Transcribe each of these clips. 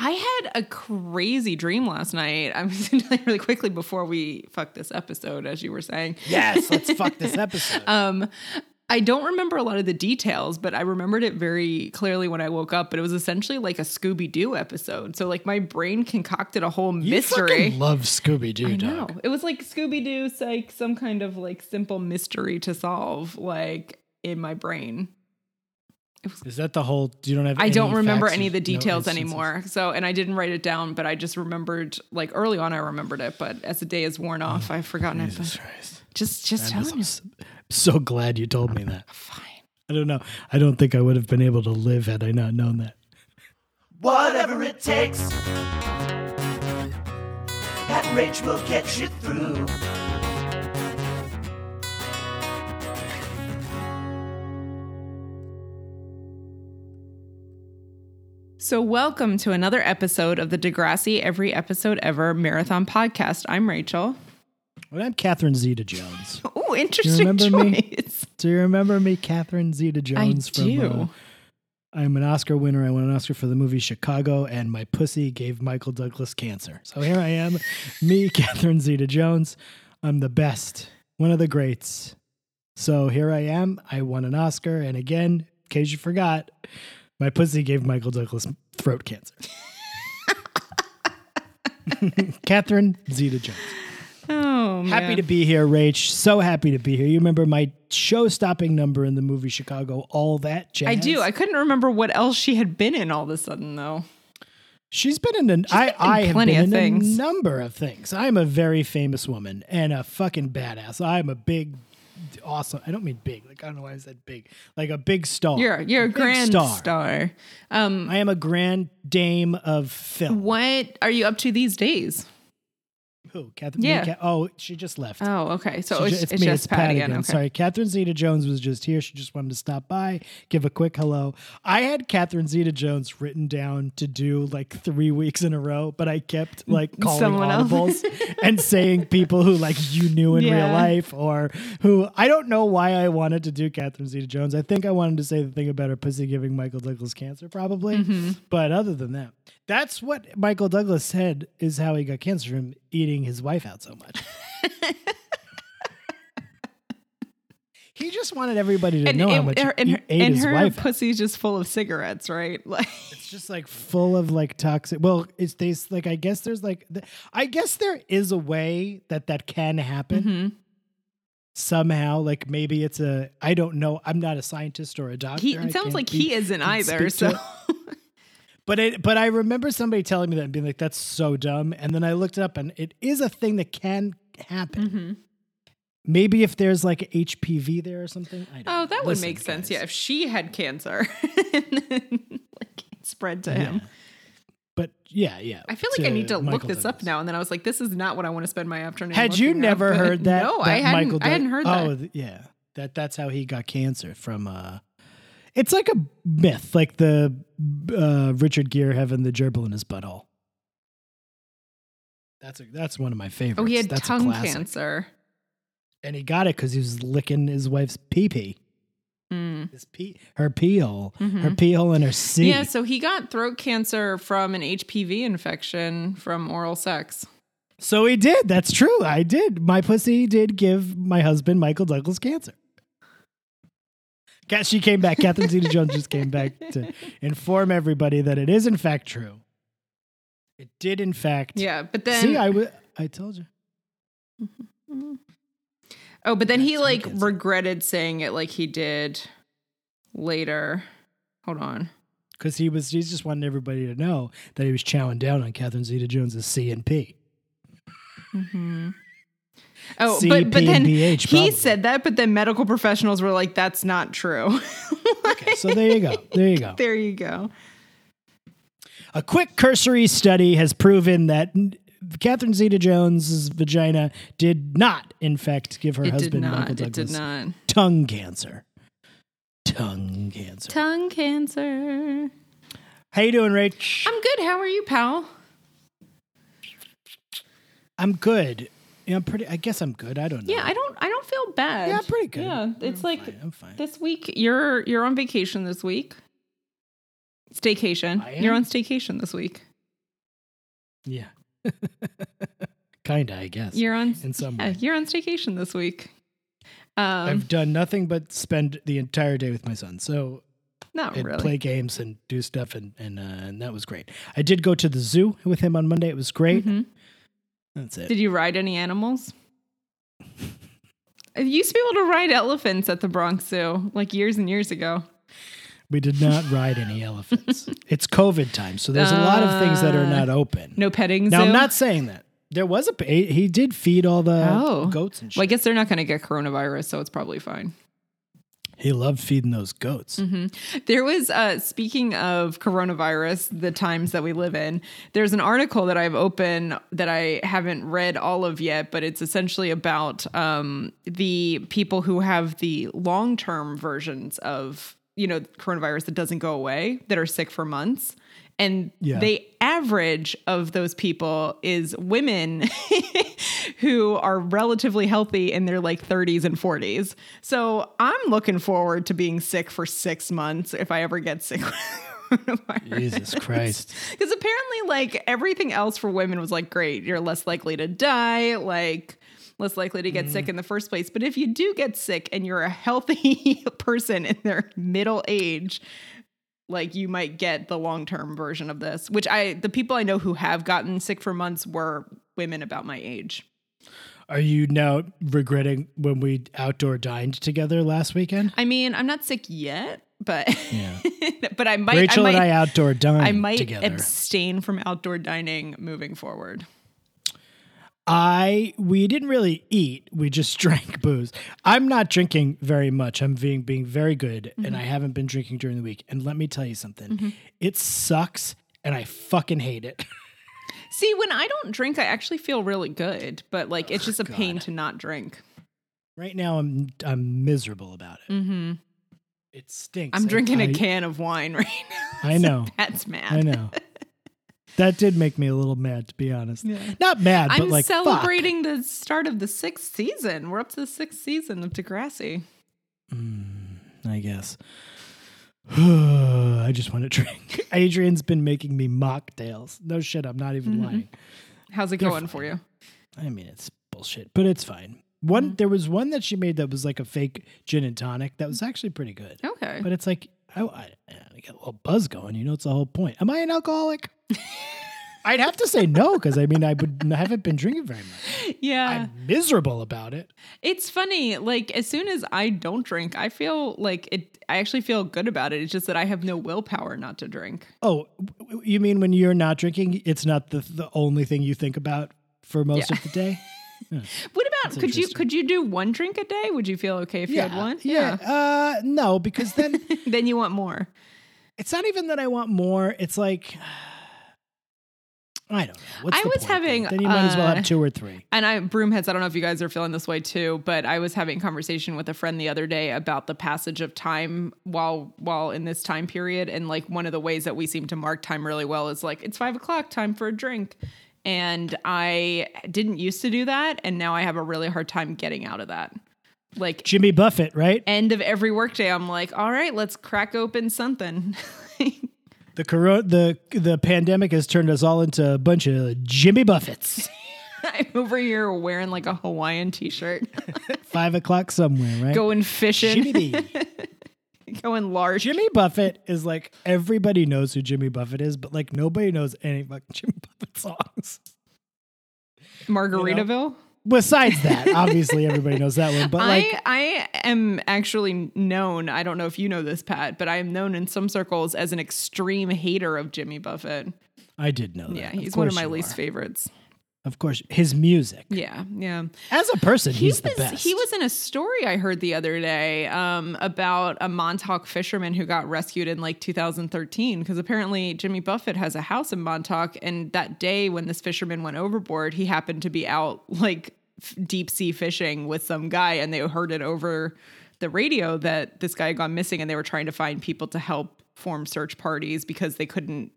I had a crazy dream last night. I'm just going to tell you really quickly before we fuck this episode, as you were saying. Yes, let's fuck this episode. Um, I don't remember a lot of the details, but I remembered it very clearly when I woke up. But it was essentially like a Scooby Doo episode. So like my brain concocted a whole you mystery. fucking love Scooby Doo, I dog. know. It was like Scooby Doo, like some kind of like simple mystery to solve, like in my brain. Is that the whole? You don't have. I don't remember facts any of the details instances? anymore. So, and I didn't write it down, but I just remembered like early on, I remembered it. But as the day has worn off, oh, I've forgotten it. Jesus But Christ. just, just I'm telling you. so, so glad you told me that. Fine. I don't know. I don't think I would have been able to live had I not known that. Whatever it takes. That rage will get you through. So, welcome to another episode of the Degrassi Every Episode Ever Marathon Podcast. I'm Rachel. Well, I'm Catherine Zeta Jones. Oh, interesting remember me? choice. Do you remember me, Catherine Zeta Jones? from, do. uh, I'm an Oscar winner. I won an Oscar for the movie Chicago, and my pussy gave Michael Douglas cancer. So here I am, me, Catherine Zeta Jones. I'm the best, one of the greats. So here I am. I won an Oscar, and again, in case you forgot, my pussy gave Michael Douglas throat cancer. Catherine Zeta Jones. Oh, man. Happy to be here, Rach. So happy to be here. You remember my show-stopping number in the movie Chicago? All that jazz. I do. I couldn't remember what else she had been in all of a sudden, though. She's been in an. I been in I have been of in things. a number of things. I'm a very famous woman and a fucking badass. I'm a big, awesome. I don't mean big. Like I don't know why I said big. Like a big star. You're you're a big grand star. star. Um, I am a grand dame of film. what are you up to these days? Who? Catherine? Yeah. Ca- oh, she just left. Oh, okay. So it's, ju- it's, just Pat again. Okay. Sorry, Catherine Zeta Jones was just here. She just wanted to stop by, give a quick hello. I had Catherine Zeta Jones written down to do like three weeks in a row, but I kept like calling Someone audibles and saying people who like you knew in real life or who I don't know why I wanted to do Catherine Zeta Jones. I think I wanted to say the thing about her pussy giving Michael Douglas cancer, probably. Mm-hmm. But other than that, that's what Michael Douglas said is how he got cancer from eating his wife out so much. he just wanted everybody to And, know how and- much her, and he her, ate and his her wife. pussy's just full of cigarettes, right? Like, It's just like full of like toxic. Well, it's they like I guess there's like I guess there is a way that that can happen Mhm. somehow. Like maybe it's a I don't know. I'm not a scientist or a doctor. he it sounds like he isn't either. So. But it, but I remember somebody telling me that and being like, "That's so dumb." And then I looked it up, and it is a thing that can happen. Mhm. Maybe if there's like HPV there or something. I don't oh, that would make sense. Yeah, if she had cancer, and then, like it spread to him. But yeah, yeah. I feel like I need to look Michael this up now. And then I was like, this is not what I want to spend my afternoon. Had you looking up, never heard that? No, that I hadn't. Michael I hadn't heard oh, that. th- yeah. That that's how he got cancer from. uh It's like a myth, like the uh Richard Gere having the gerbil in his butthole. That's a, that's one of my favorites. Oh, he had that's tongue cancer. and he got it because he was licking his wife's pee pee. Mm. His pee, her pee hole, her Mhm. pee hole, and her C. Yeah, so he got throat cancer from an HPV infection from oral sex. So he did. That's true. I did. My pussy did give my husband Michael Douglas cancer. Cat- She came back. Catherine Zeta Jones just came back to inform everybody that it is in fact true. It did in fact. Yeah, but then See, I w- I told you. Mm-hmm. oh, but then he like regretted saying it like he did later. Hold on. Because he was he just wanted everybody to know that he was chowing down on Catherine Zeta Jones's C and P. Mm-hmm. Oh, C, but but then he said that, but then medical professionals were like, "That's not true." Okay, so there you go. There you go. there you go. A quick cursory study has proven that Catherine Zeta Jones's vagina did not, in fact, give her It husband. Michael It Douglas did not. tongue cancer. Tongue cancer. Tongue cancer. How you doing, Rach? I'm good. How are you, pal? I'm good. Yeah, I'm pretty. I guess I'm good. I don't know. Yeah, I don't. I don't feel bad. Yeah, I'm pretty good. Yeah, it's I'm like fine, I'm fine. this week. You're you're on vacation this week. Staycation. You're on staycation this week. Yeah. Kinda, I guess. You're on in some yeah, way. you're on staycation this week. Um, I've done nothing but spend the entire day with my son. So not and really. play games and do stuff and and, uh, and that was great. I did go to the zoo with him on Monday. It was great. Mhm. That's it. Did you ride any animals? I used to be able to ride elephants at the Bronx Zoo like years and years ago. we did not ride any elephants. it's COVID time, so there's a lot of things that are Uh, not open. No petting now zoo. I'm not saying that. There was a he he did feed all the Oh. goats and shit. Well, I guess they're not going to get coronavirus, so it's probably fine. He loved feeding those goats. There was, uh, speaking of coronavirus, the times that we live in, there's an article that I've opened that I haven't read all of yet, but it's essentially about um, the people who have the long term versions of, you know, coronavirus that doesn't go away, that are sick for months. And Yeah. the average of those people is women who are relatively healthy in their like 30s and 40s. So I'm looking forward to being sick for six months if I ever get sick. Jesus Christ. Because apparently, like everything else for women was like, great, you're less likely to die, like less likely to get sick mm. in the first place. But if you do get sick and you're a healthy person in their middle age, like you might get the long term version of this, which I, the people I know who have gotten sick for months were women about my age. Are you now regretting when we outdoor dined together last weekend? I mean, I'm not sick yet, but Yeah. but I might. Rachel I might, and I outdoor dined I might together. abstain from outdoor dining moving forward. I we didn't really eat. We just drank booze. I'm not drinking very much. I'm being being very good, and Mm-hmm. I haven't been drinking during the week. And let me tell you something. It sucks, and I fucking hate it. See, when I don't drink, I actually feel really good, but like it's just a pain to not drink. right now, I'm I'm miserable about it. Mm-hmm. It stinks. I'm drinking I- a can of wine right now. I know. That's mad. I know. That did make me a little mad, to be honest. Yeah. Not mad, but I'm like fuck. celebrating the start of the sixth season. We're up to the sixth season of Degrassi. I guess. I just want to drink. Adrian's been making me mocktails. No shit, I'm not even lying. How's it going for you? I mean, it's bullshit, but it's fine. One, Mm-hmm. there was one that she made that was like a fake gin and tonic that was actually pretty good. Okay. But it's like, I, I, I get a little buzz going. You know, it's the whole point. Am I an alcoholic? I'd have to say no because I mean, I would I haven't been drinking very much. yeah. I'm miserable about it. It's funny. Like as soon as I don't drink, I feel like it I actually feel good about it. It's just that I have no willpower not to drink. Oh, you mean when you're not drinking, it's not the the only thing you think about for most Yeah. of the day? What about could you could you do one drink a day? Would you feel okay if you had one? Yeah. Uh, no, because then then you want more. it's not even that I want more. It's like I don't know. What's I was point having, Then you might as well uh, have two or three. And I broomheads, I don't know if you guys are feeling this way too, but I was having a conversation with a friend the other day about the passage of time while while in this time period. And like one of the ways that we seem to mark time really well is like it's five o'clock, time for a drink. And I didn't used to do that, and now I have a really hard time getting out of that. Like Jimmy Buffett, right? end of every workday, I'm like, all right, let's crack open something. The coro- the the pandemic has turned us all into a bunch of Jimmy Buffetts. I'm over here wearing like a Hawaiian t-shirt, Five o'clock somewhere, right? going fishing, Jimmy B. going large. Jimmy Buffett is like everybody knows who Jimmy Buffett is, but like nobody knows any fucking Jimmy Buffett songs. Margaritaville. Besides that, obviously everybody knows that one, but like I I am actually known. I don't know if you know this, Pat, but I am known in some circles as an extreme hater of Jimmy Buffett. I did know that. Yeah, Of he's one of my least are. favorites. Of course, his music. Yeah, yeah. As a person, He he's the was, best. He was in a story I heard the other day um, about a Montauk fisherman who got rescued in like 2013 because apparently Jimmy Buffett has a house in Montauk, and that day when this fisherman went overboard, he happened to be out like deep sea fishing with some guy, and they heard it over the radio that this guy had gone missing, and they were trying to find people to help form search parties because they couldn't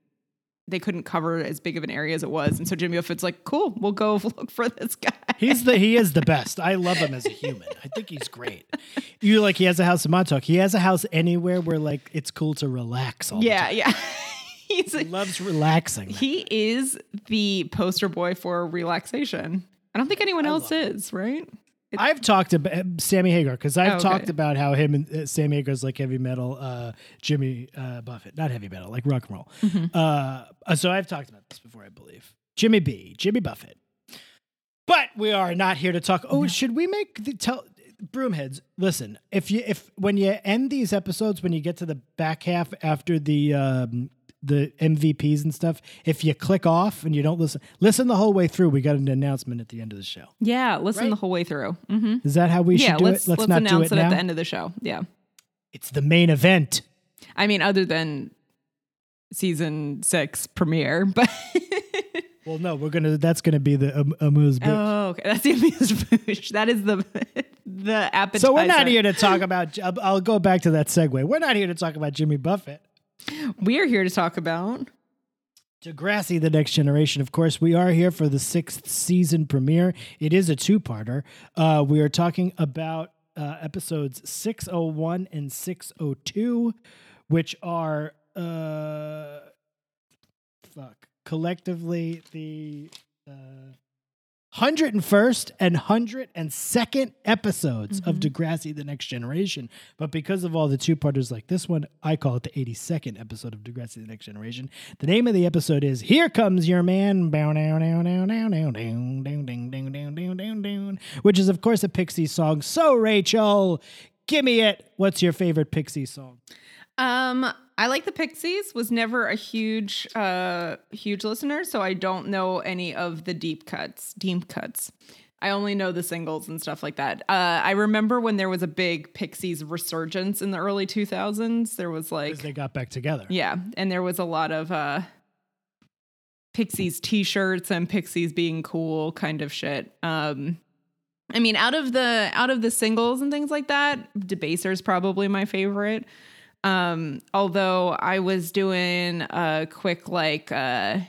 they couldn't cover as big of an area as it was. And so Jimmy Buffett's like, cool, we'll go look for this guy. He's the he is the best. I love him as a human. I think he's great. You like he has a house in Montauk. He has a house anywhere where like it's cool to relax all Yeah, yeah. He's He loves relaxing. he is the poster boy for relaxation. I don't think anyone else is, right? I've talked about uh, Sammy Hagar because I've Oh, okay. talked about how him and uh, Sammy Hagar's like heavy metal, uh, Jimmy uh, Buffett, not heavy metal, like rock and roll. Mm-hmm. Uh, uh, so I've talked about this before, I believe. Jimmy B, Jimmy Buffett. But we are not here to talk. Oh, should we make the tell broomheads? Listen, if you if when you end these episodes, when you get to the back half after the um, the MVPs and stuff, if you click off and you don't listen, listen the whole way through. We got an announcement at the end of the show. Yeah, listen Right? the whole way through. hmm Is that how we Yeah, should do let's it? Let's, let's, not do announce it it, now. at the end of the show. Yeah, It's the main event. I mean, other than season six premiere, but Well, no, we're gonna. That's gonna be the um, amuse bouche. oh, okay, that's the amuse bouche. That is the the appetizer. so we're not here to talk about. I'll, I'll go back to that segue. We're not here to talk about Jimmy Buffett. We are here to talk about. Degrassi, the next generation. Of course, we are here for the sixth season premiere. It is a two-parter. Uh, we are talking about uh, episodes six oh one and six oh two, which are uh, fuck collectively the uh, 101st and 102nd episodes mm-hmm. of Degrassi The Next Generation. But because of all the two parters like this one, I call it the 82nd episode of Degrassi The Next Generation. The name of the episode is Here Comes Your Man, which is, of course, a Pixie song. So, Rachel, give me it. What's your favorite Pixie song? Um, I like the Pixies. Was never a huge, uh, huge listener, so I don't know any of the deep cuts. Deep cuts. I only know the singles and stuff like that. Uh, I remember when there was a big Pixies resurgence in the early 2000s. There was like, they got back together. yeah, and there was a lot of uh, Pixies T-shirts and Pixies being cool kind of shit. Um, I mean, out of the out of the singles and things like that, Debaser's probably my favorite. Um, although I was doing a quick like uh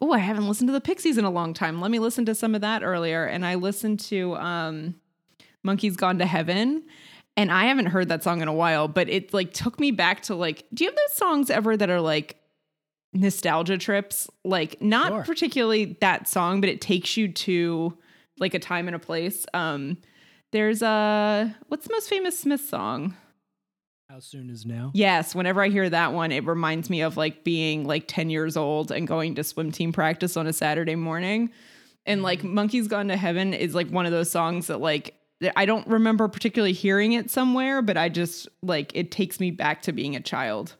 oh, I haven't listened to the Pixies in a long time. Let me listen to some of that earlier. And I listened to um Monkey's Gone to Heaven. And I haven't heard that song in a while, but it like took me back to like, do you have those songs ever that are like nostalgia trips? Like not Sure. particularly that song, but it takes you to like a time and a place. Um there's a what's the most famous Smith song? How soon is now? Yes, whenever I hear that one, it reminds me of like being like 10 years old and going to swim team practice on a Saturday morning. And like Monkey's Gone to Heaven is like one of those songs that like I don't remember particularly hearing it somewhere, but I just like it takes me back to being a child.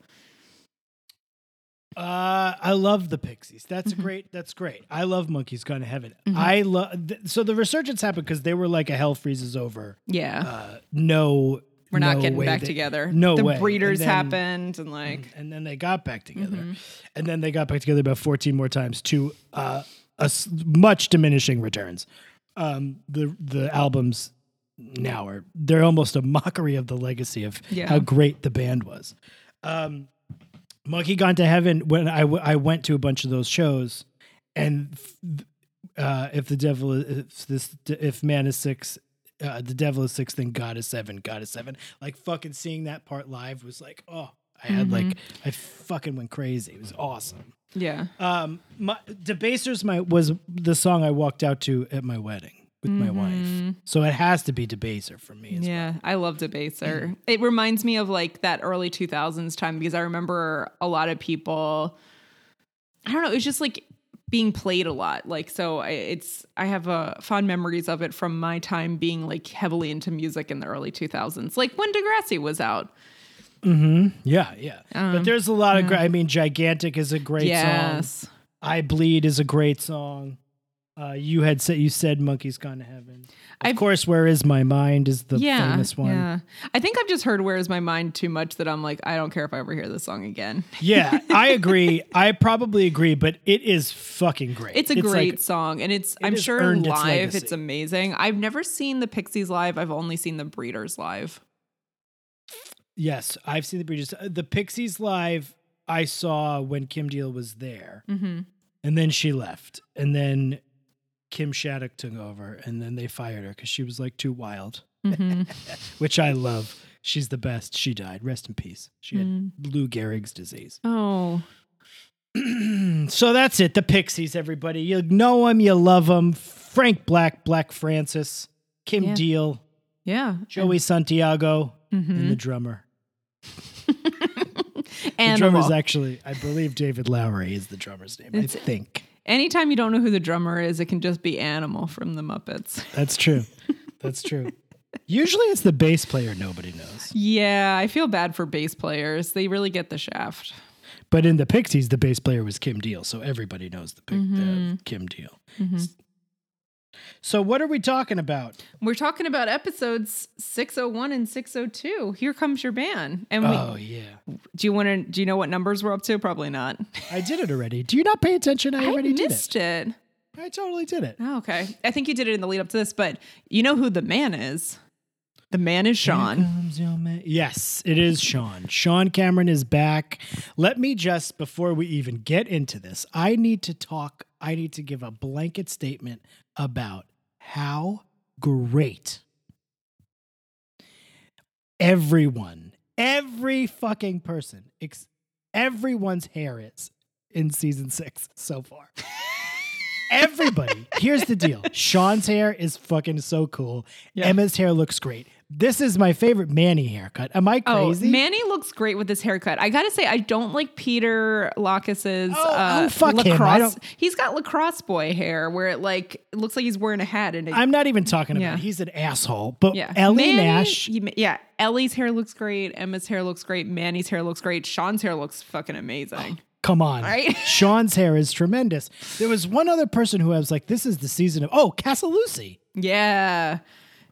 Uh, I love the Pixies. That's Mm-hmm. great. That's great. I love Monkeys Gone to Heaven. I love. Th- so the resurgence happened because they were like a hell freezes over. Yeah. Uh, no, We're not getting back they- together. No the way. breeders And then- happened and like and then they got back together, Mm-hmm. and then they got back together about fourteen more times to uh, a s- much diminishing returns. Um, the the albums now are they're almost a mockery of the legacy of Yeah. how great the band was. Um, Monkey Gone to Heaven. When I, w- I went to a bunch of those shows, and f- uh, if the devil is if this if man is six, uh, the devil is six, then God is seven. God is seven. Like fucking seeing that part live was like, oh, I had like I fucking went crazy. It was awesome. yeah. Um, my Debasers my was the song I walked out to at my wedding with my wife. So it has to be Debaser for me. As well. Yeah, I love Debaser. It reminds me of like that early 2000s time because I remember a lot of people, I don't know, it was just like being played a lot. Like, so I, it's, I have uh, fond memories of it from my time being like heavily into music in the early 2000s, like when Degrassi was out. Hmm. Yeah, yeah. but there's a lot of great. I mean, Gigantic is a great song. I Bleed is a great song. Uh, you had said you said Monkey's Gone to Heaven. Of I've- course, Where Is My Mind is the Yeah, famous one. yeah. I think I've just heard "Where Is My Mind" too much that I'm like, I don't care if I ever hear this song again. Yeah, I agree. I probably agree, but it is fucking great. It's a great like- song, and it's I'm sure earned its live it's amazing. I've never seen the Pixies live. I've only seen the Breeders live. yes, I've seen the Breeders. Uh, The Pixies live I saw when Kim Deal was there, Mm-hmm. and then she left, and then Kim Shattuck took over, and then they fired her because she was like too wild, Mm-hmm. which I love. She's the best. She died. Rest in peace. She had Mm. Lou Gehrig's disease. Oh, So that's it. The Pixies, everybody. You know them, you love them. Frank Black, Black Francis, Kim Yeah. Deal, Yeah. Joey Santiago, Mm-hmm. and the drummer. The drummer's actually, I believe David Lowery is the drummer's name. I think. Anytime you don't know who the drummer is, it can just be Animal from the Muppets. That's true. That's true. Usually it's the bass player nobody knows. Yeah, I feel bad for bass players. They really get the shaft. But in the Pixies, the bass player was Kim Deal, so everybody knows the, pic- Mm-hmm. the Kim Deal. So what are we talking about? We're talking about episodes 601 and 602. Here comes your band. And we, Oh yeah, do you want to do you know what numbers we're up to? Probably not. I did it already. Do you not pay attention? I already did it. missed it. I totally did it. Oh, okay. I think you did it in the lead up to this, but you know who the man is? The man is Sean. Man- Yes, it is Sean. Sean Cameron is back. Let me just, before we even get into this, I need to talk, I need to give a blanket statement about how great everyone, every fucking person, ex- everyone's hair is in season six so far. Everybody. Here's the deal. Sean's hair is fucking so cool. Yeah. Emma's hair looks great. This is my favorite Manny haircut. Am I crazy? Oh, crazy? Manny looks great with this haircut. I gotta say, I don't like Peter Lacus's Oh, uh, oh, fuck him. Lacrosse. don't- He's got lacrosse boy hair where it like it looks like he's wearing a hat and it, I'm not even talking about he's an asshole. But yeah. Ellie Manny- Nash, he- yeah, Ellie's hair looks great. Emma's hair looks great. Manny's hair looks great. Sean's hair looks fucking amazing. come on. Right? Sean's hair is tremendous. There was one other person who I was like, this is the season of oh, Casalucci. Yeah,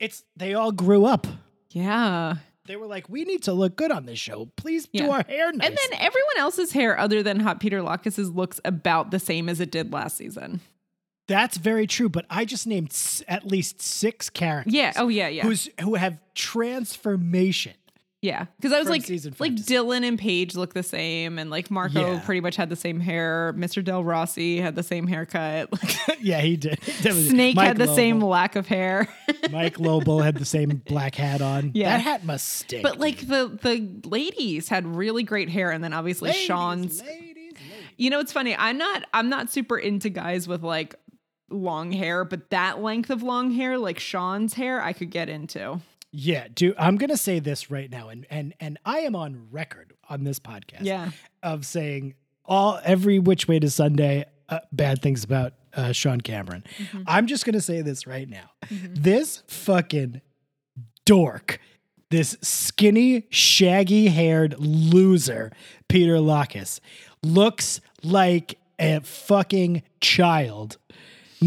It's they all grew up. yeah. They were like, we need to look good on this show. Please do our hair nice. And then everyone else's hair, other than Hot Peter Lacus's, looks about the same as it did last season. That's very true. But I just named s- at least six characters. Yeah. Oh yeah. Yeah. Who's who have transformation. Yeah, because I was like, like Dylan and Paige look the same, and like Marco Yeah. pretty much had the same hair. Mr. Del Rossi had the same haircut. Like, yeah, he did. Snake Mike had the same lack of hair. Mike Lobel had the same black hat on. Yeah. That hat must stink. but like the the ladies had really great hair, and then obviously Ladies, Sean's. ladies, ladies. You know, it's funny. I'm not I'm not super into guys with like long hair, but that length of long hair, like Sean's hair, I could get into. Yeah, dude, I'm gonna say this right now, and and and I am on record on this podcast. Yeah. of saying all every which way to Sunday uh, bad things about uh, Sean Cameron. Mm-hmm. I'm just gonna say this right now. This fucking dork, this skinny, shaggy haired loser, Peter Lacus, looks like a fucking child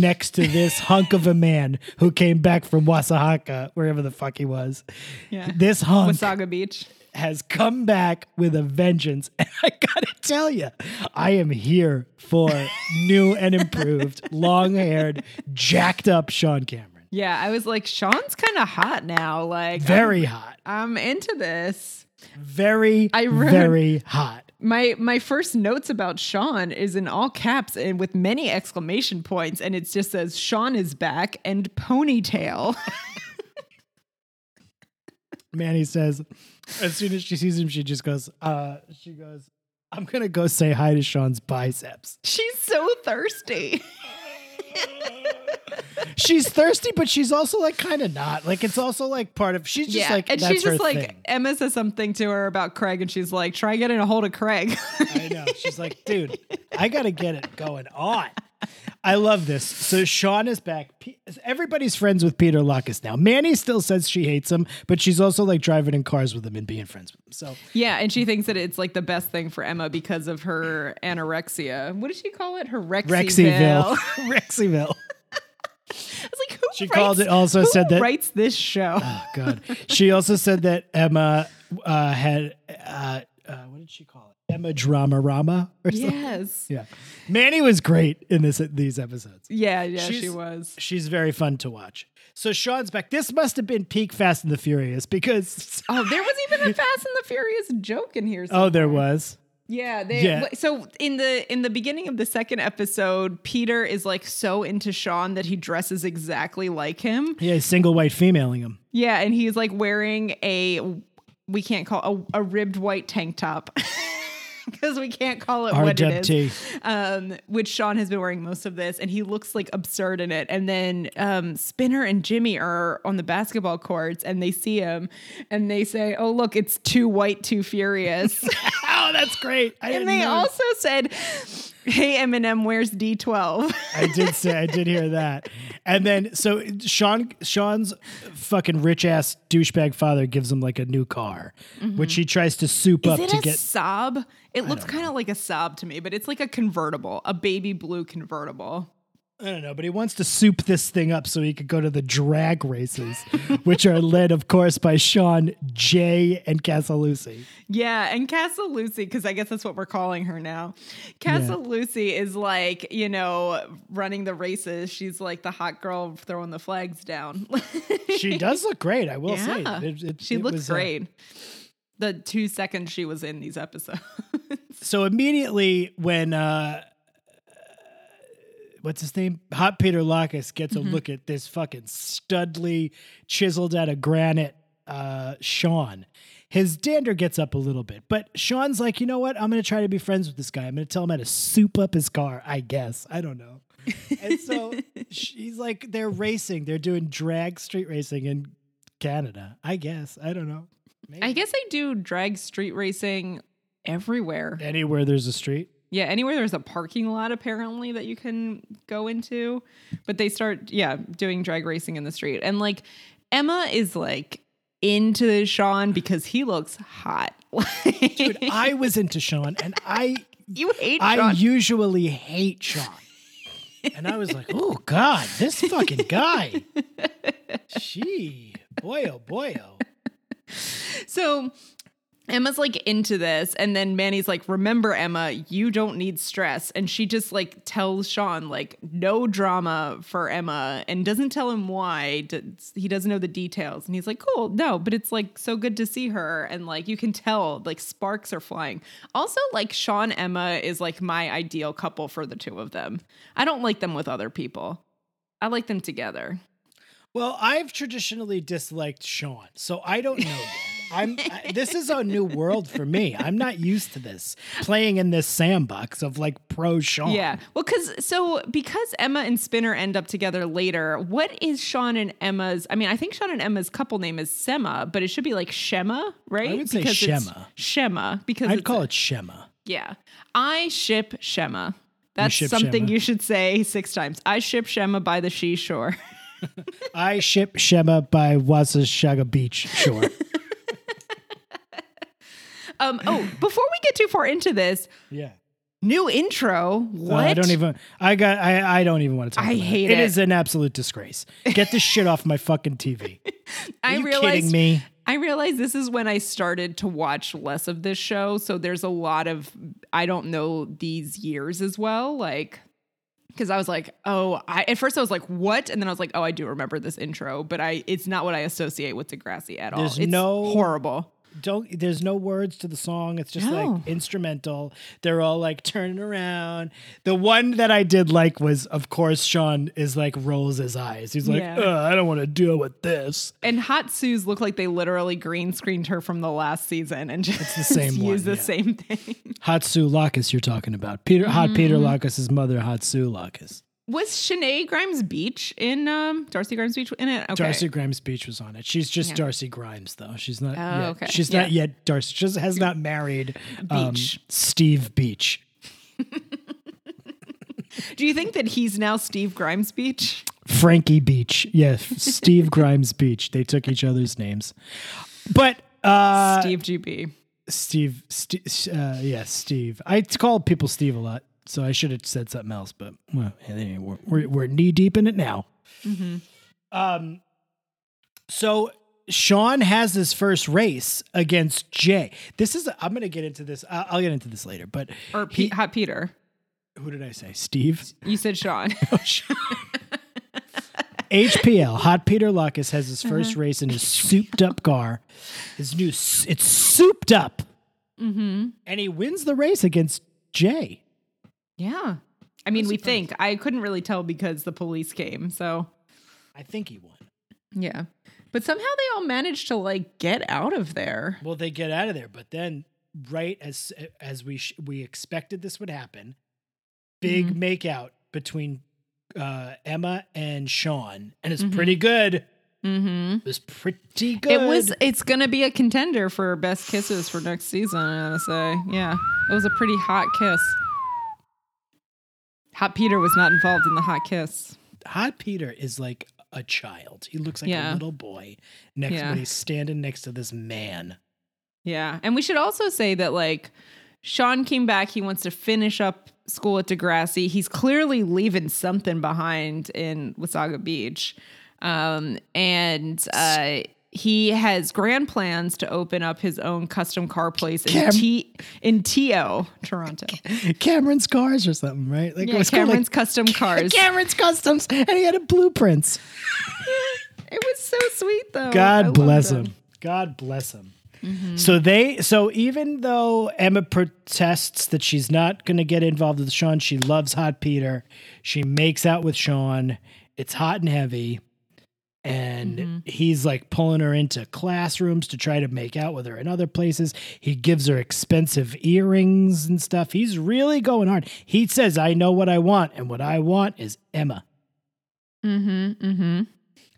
next to this hunk of a man who came back from Wasahaka, wherever the fuck he was. Yeah. This hunk Wasaga Beach. has come back with a vengeance. And I gotta tell you, I am here for new and improved, long haired, jacked up Sean Cameron. Yeah, I was like, Sean's kind of hot now. Like, Very hot. I'm into this. Very, I wrote- very hot. My my first notes about Sean is in all caps and with many exclamation points, and it just says Sean is back and ponytail. Manny says, as soon as she sees him, she just goes, uh, she goes, I'm gonna go say hi to Sean's biceps. She's so thirsty. She's thirsty, but she's also like kind of not. Like it's also like part of she's just yeah, like and she's just like thing. Emma says something to her about Craig, and she's like, "Try getting a hold of Craig." I know. She's like, dude, I gotta get it going on. I love this. So Sean is back. Everybody's friends with Peter Lacus now. Manny still says she hates him, but she's also like driving in cars with him and being friends with him. So yeah, and she thinks that it's like the best thing for Emma because of her anorexia. What did she call it? Her Rexyville, Rexyville. Rexyville. I was like, who She writes, called it. Also who said that. writes this show? Oh God. She also said that Emma uh, had. Uh, uh, what did she call it? Emma Drama Rama or something. yes. Yeah. Manny was great in this these episodes. Yeah, yeah, she was. She's very fun to watch. So Sean's back. This must have been peak Fast and the Furious because Oh, there was even a Fast and the Furious joke in here. oh, there was. Yeah, they, Yeah. So in the in the beginning of the second episode, Peter is like so into Sean that he dresses exactly like him. Yeah, single white femaling him. Yeah, and he's like wearing a we can't call a, a ribbed white tank top. because we can't call it what it RWT. Um, which Sean has been wearing most of this, and he looks like absurd in it. And then um, Spinner and Jimmy are on the basketball courts, and they see him, and they say, "Oh, look, it's too white, too furious." Oh, that's great. I and they know. also said, "Hey, Eminem, where's D12?" I did say I did hear that. And then so Sean Sean's fucking rich ass douchebag father gives him like a new car, which he tries to soup up Is it to a get Saab? It looks kind of like a Saab to me, but it's like a convertible, a baby blue convertible. I don't know, but he wants to soup this thing up so he could go to the drag races, which are led, of course, by Sean, Jay, and Casalucci. Yeah, and Casa Lucy, because I guess that's what we're calling her now. Casa Lucy is like, you know, running the races. She's like the hot girl throwing the flags down. She does look great, I will yeah, say. It- it- she it looks was, uh, great. the two seconds she was in these episodes. so immediately when uh what's his name? Hot peter locus gets Mm-hmm. a look at this fucking studly chiseled out of granite uh sean. His dander gets up a little bit but sean's like you know what? I'm gonna try to be friends with this guy. I'm gonna tell him how to soup up his car i guess. I don't know. And so she's like they're racing. They're doing drag street racing in canada i guess. I don't know. Maybe. I guess I do drag street racing everywhere. anywhere there's a street Yeah, anywhere there's a parking lot apparently that you can go into. But they start, yeah, doing drag racing in the street. And like Emma is like into Sean because he looks hot. Dude, I was into Sean, and I you hate I Sean. usually hate Sean. And I was like, oh God, this fucking guy. Gee, boy, oh boy, oh. so Emma's like into this, and then Manny's like, "Remember, Emma, you don't need stress." And she just like tells Sean like no drama for Emma, and doesn't tell him why. He doesn't know the details, and he's like, "Cool, no," but it's like so good to see her, and like you can tell like sparks are flying. Also, like Sean Emma is like my ideal couple for the two of them. I don't like them with other people. I like them together. Well, I've traditionally disliked Sean, so I don't know. I'm. I, this is a new world for me. I'm not used to this playing in this sandbox of like pro Sean. Yeah. Well, because so because Emma and Spinner end up together later, what is Sean and Emma's? I mean, I think Sean and Emma's couple name is Sema, but it should be like Shema, right? I would say it's Shema. Shema because I'd call it Shema. Yeah. I ship Shema. That's ship something Shema. you should say six times. I ship Shema by the seashore. I ship Shema by Wasashaga Beach Shore. Um. Oh, before we get too far into this, yeah. new intro. What? Uh, I don't even. I got. I. I don't even want to talk. I hate it. it. It is an absolute disgrace. Get this shit off my fucking TV. Are I you realized kidding me? I realized this is when I started to watch less of this show. So there's a lot of I don't know these years as well. Like because I was like, oh, I at first I was like, what? And then I was like, oh, I do remember this intro, but I it's not what I associate with Degrassi at all. There's It's no- horrible. Don't. There's no words to the song. It's just No. like instrumental. They're all like turning around. The one that I did like was, of course, Sean is like rolls his eyes. He's like, Yeah. I don't want to deal with this. And Hot Sue's look like they literally green screened her from the last season and just the same one, use the yeah. same thing. Hot Sue Lockus, you're talking about. Peter, hot Peter mm-hmm. Lockus's mother, Hot Sue Lockus. Was Shenae Grimes Beach in um Darcy Grimes Beach in it? Okay. Darcy Grimes Beach was on it. She's just Yeah. Darcy Grimes, though. She's not. Oh, yet, okay. She's Yeah. not yet Darcy. She just has not married um, Beach. Steve Beach. Do you think that he's now Steve Grimes Beach? Frankie Beach. Yes, Steve Grimes Beach. They took each other's names. But uh, Steve GB. Steve, Steve uh, yes, Steve. I call people Steve a lot, so I should have said something else. But well, anyway, we're we're, we're knee deep in it now. Um, so Sean has his first race against Jay. This is I'm going to get into this. I'll, I'll get into this later. But Or he- Hot Peter. who did I say? Steve. You said Sean. HPL, Hot Peter Lucas, has his 1st Uh-huh. race in his souped up car. His new, it's souped up. Mm-hmm. And he wins the race against Jay. Yeah. I mean, we think. I couldn't really tell because the police came. So, I think he won. yeah. But somehow they all managed to like get out of there. Well, they get out of there, but then right as as we sh- we expected this would happen. Big makeout between uh, Emma and Sean, and it's pretty good. Mm-hmm. It was pretty good. It was. It's gonna be a contender for best kisses for next season. I gotta say, yeah, it was a pretty hot kiss. Hot Peter was not involved in the hot kiss. Hot Peter is like a child. He looks like Yeah. a little boy next Yeah. when he's standing next to this man. Yeah, and we should also say that like Sean came back. He wants to finish up school at Degrassi. He's clearly leaving something behind in Wasaga Beach, um, and uh, he has grand plans to open up his own custom car place in Cam- T in TO Toronto. Cameron's cars or something, right? Like Yeah, was called, Cameron's like, custom cars. Cameron's Customs, and he had a blueprints. It was so sweet though. God loved bless him. God bless him. Mm-hmm. So they so even though Emma protests that she's not going to get involved with Sean, she loves Hot Peter. She makes out with Sean. It's hot and heavy. And he's like pulling her into classrooms to try to make out with her in other places. He gives her expensive earrings and stuff. He's really going hard. He says, I know what I want, and what I want is Emma. Mm-hmm. Mm-hmm.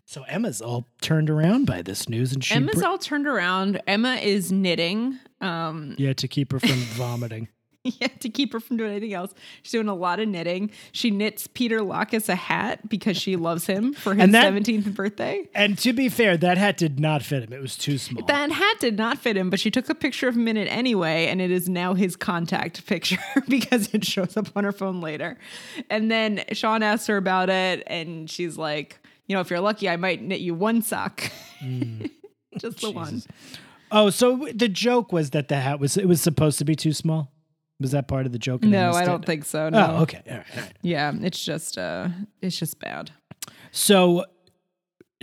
So Emma's all turned around by this news, and she Emma's br- all turned around. Emma is knitting. Um, yeah to keep her from vomiting. yeah, to keep her from doing anything else. She's doing a lot of knitting. She knits Peter Lockus a hat because she loves him for his that- 17th birthday. And to be fair, that hat did not fit him. It was too small. That hat did not fit him, but she took a picture of him in it anyway, and it is now his contact picture because it shows up on her phone later. And then Sean asks her about it, and she's like, you know, if you're lucky, I might knit you one sock. Just the one. oh, so the joke was that the hat was it was supposed to be too small. Was that part of the joke? No, I don't it? think so. No. Oh, okay. All right, all right. Yeah, it's just uh it's just bad. So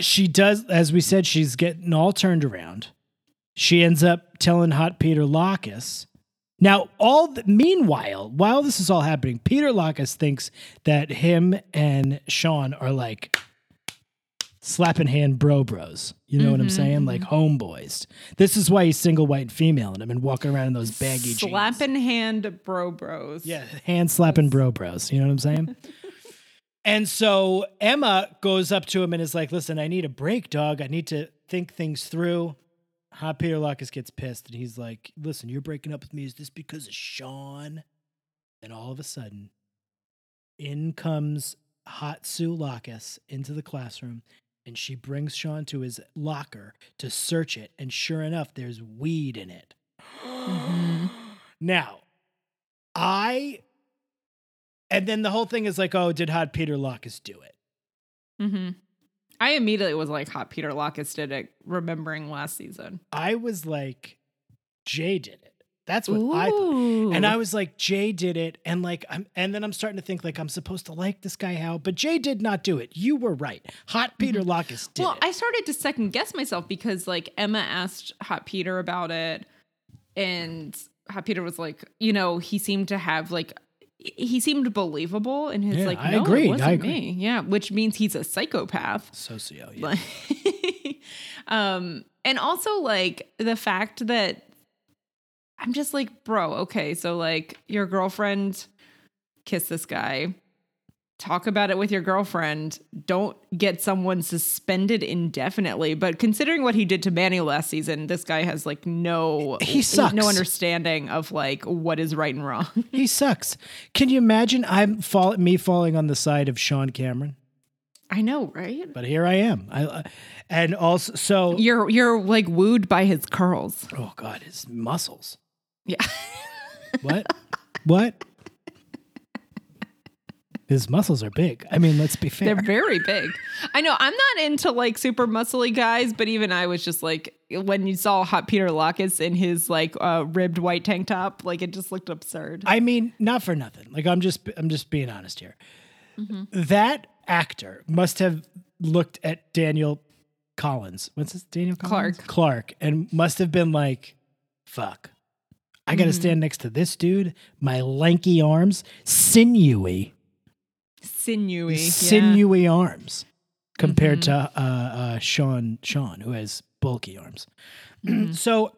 she does, as we said, she's getting all turned around. She ends up telling Hot Peter Lockus. Now, all the, meanwhile, while this is all happening, Peter Lockus thinks that him and Sean are like slapping hand bro bros. You know what I'm mm-hmm, saying? Like mm-hmm. homeboys. This is why he's single, white, and female, and I've been walking around in those baggy jeans. Slapping hand bro bros. Yeah, hand slapping bro bros. You know what I'm saying? and so Emma goes up to him and is like, listen, I need a break, dog. I need to think things through. Hot Peter Lockus gets pissed and he's like, listen, you're breaking up with me. Is this because of Sean? And all of a sudden, in comes Hot Sue Lockus into the classroom and she brings Sean to his locker to search it. And sure enough, there's weed in it. Now, I and then the whole thing is like, oh, did Hot Peter Lockus do it? Mm-hmm. I immediately was like, "Hot Peter Lockus did it," remembering last season. I was like, Jay did it. That's what I thought. And I was like, Jay did it, and like, I'm, and then I'm starting to think like I'm supposed to like this guy, Hal, but Jay did not do it. You were right. Hot Peter Lockus did well, it. I started to second guess myself because like Emma asked Hot Peter about it, and Hot Peter was like, you know, he seemed to have like. He seemed believable in his Yeah, like. I no, agreed. It wasn't I agree. me. Yeah, which means he's a psychopath. Socio. Yeah. Um, and also like the fact that I'm just like, bro, okay, so like your girlfriend kissed this guy. Talk about it with your girlfriend. Don't get someone suspended indefinitely. But considering what he did to Manny last season, this guy has like no He sucks. no understanding of like what is right and wrong. he sucks. Can you imagine? I'm fall me falling on the side of Sean Cameron, I know, right? but here I am. I uh, and also so. You're you're like wooed by his curls. Oh God, his muscles. Yeah. What? what? His muscles are big. I mean, let's be fair. They're very big. I know I'm not into like super muscly guys, but even I was just like when you saw Hot Peter Lockus in his like uh, ribbed white tank top, like it just looked absurd. I mean, not for nothing. Like I'm just I'm just being honest here. That actor must have looked at Daniel Collins. What's his Daniel Collins? Clark. Clark and must have been like, fuck. I got to stand next to this dude, my lanky arms, sinewy, Sinewy. yeah. sinewy arms compared to uh, uh, Sean Sean who has bulky arms. so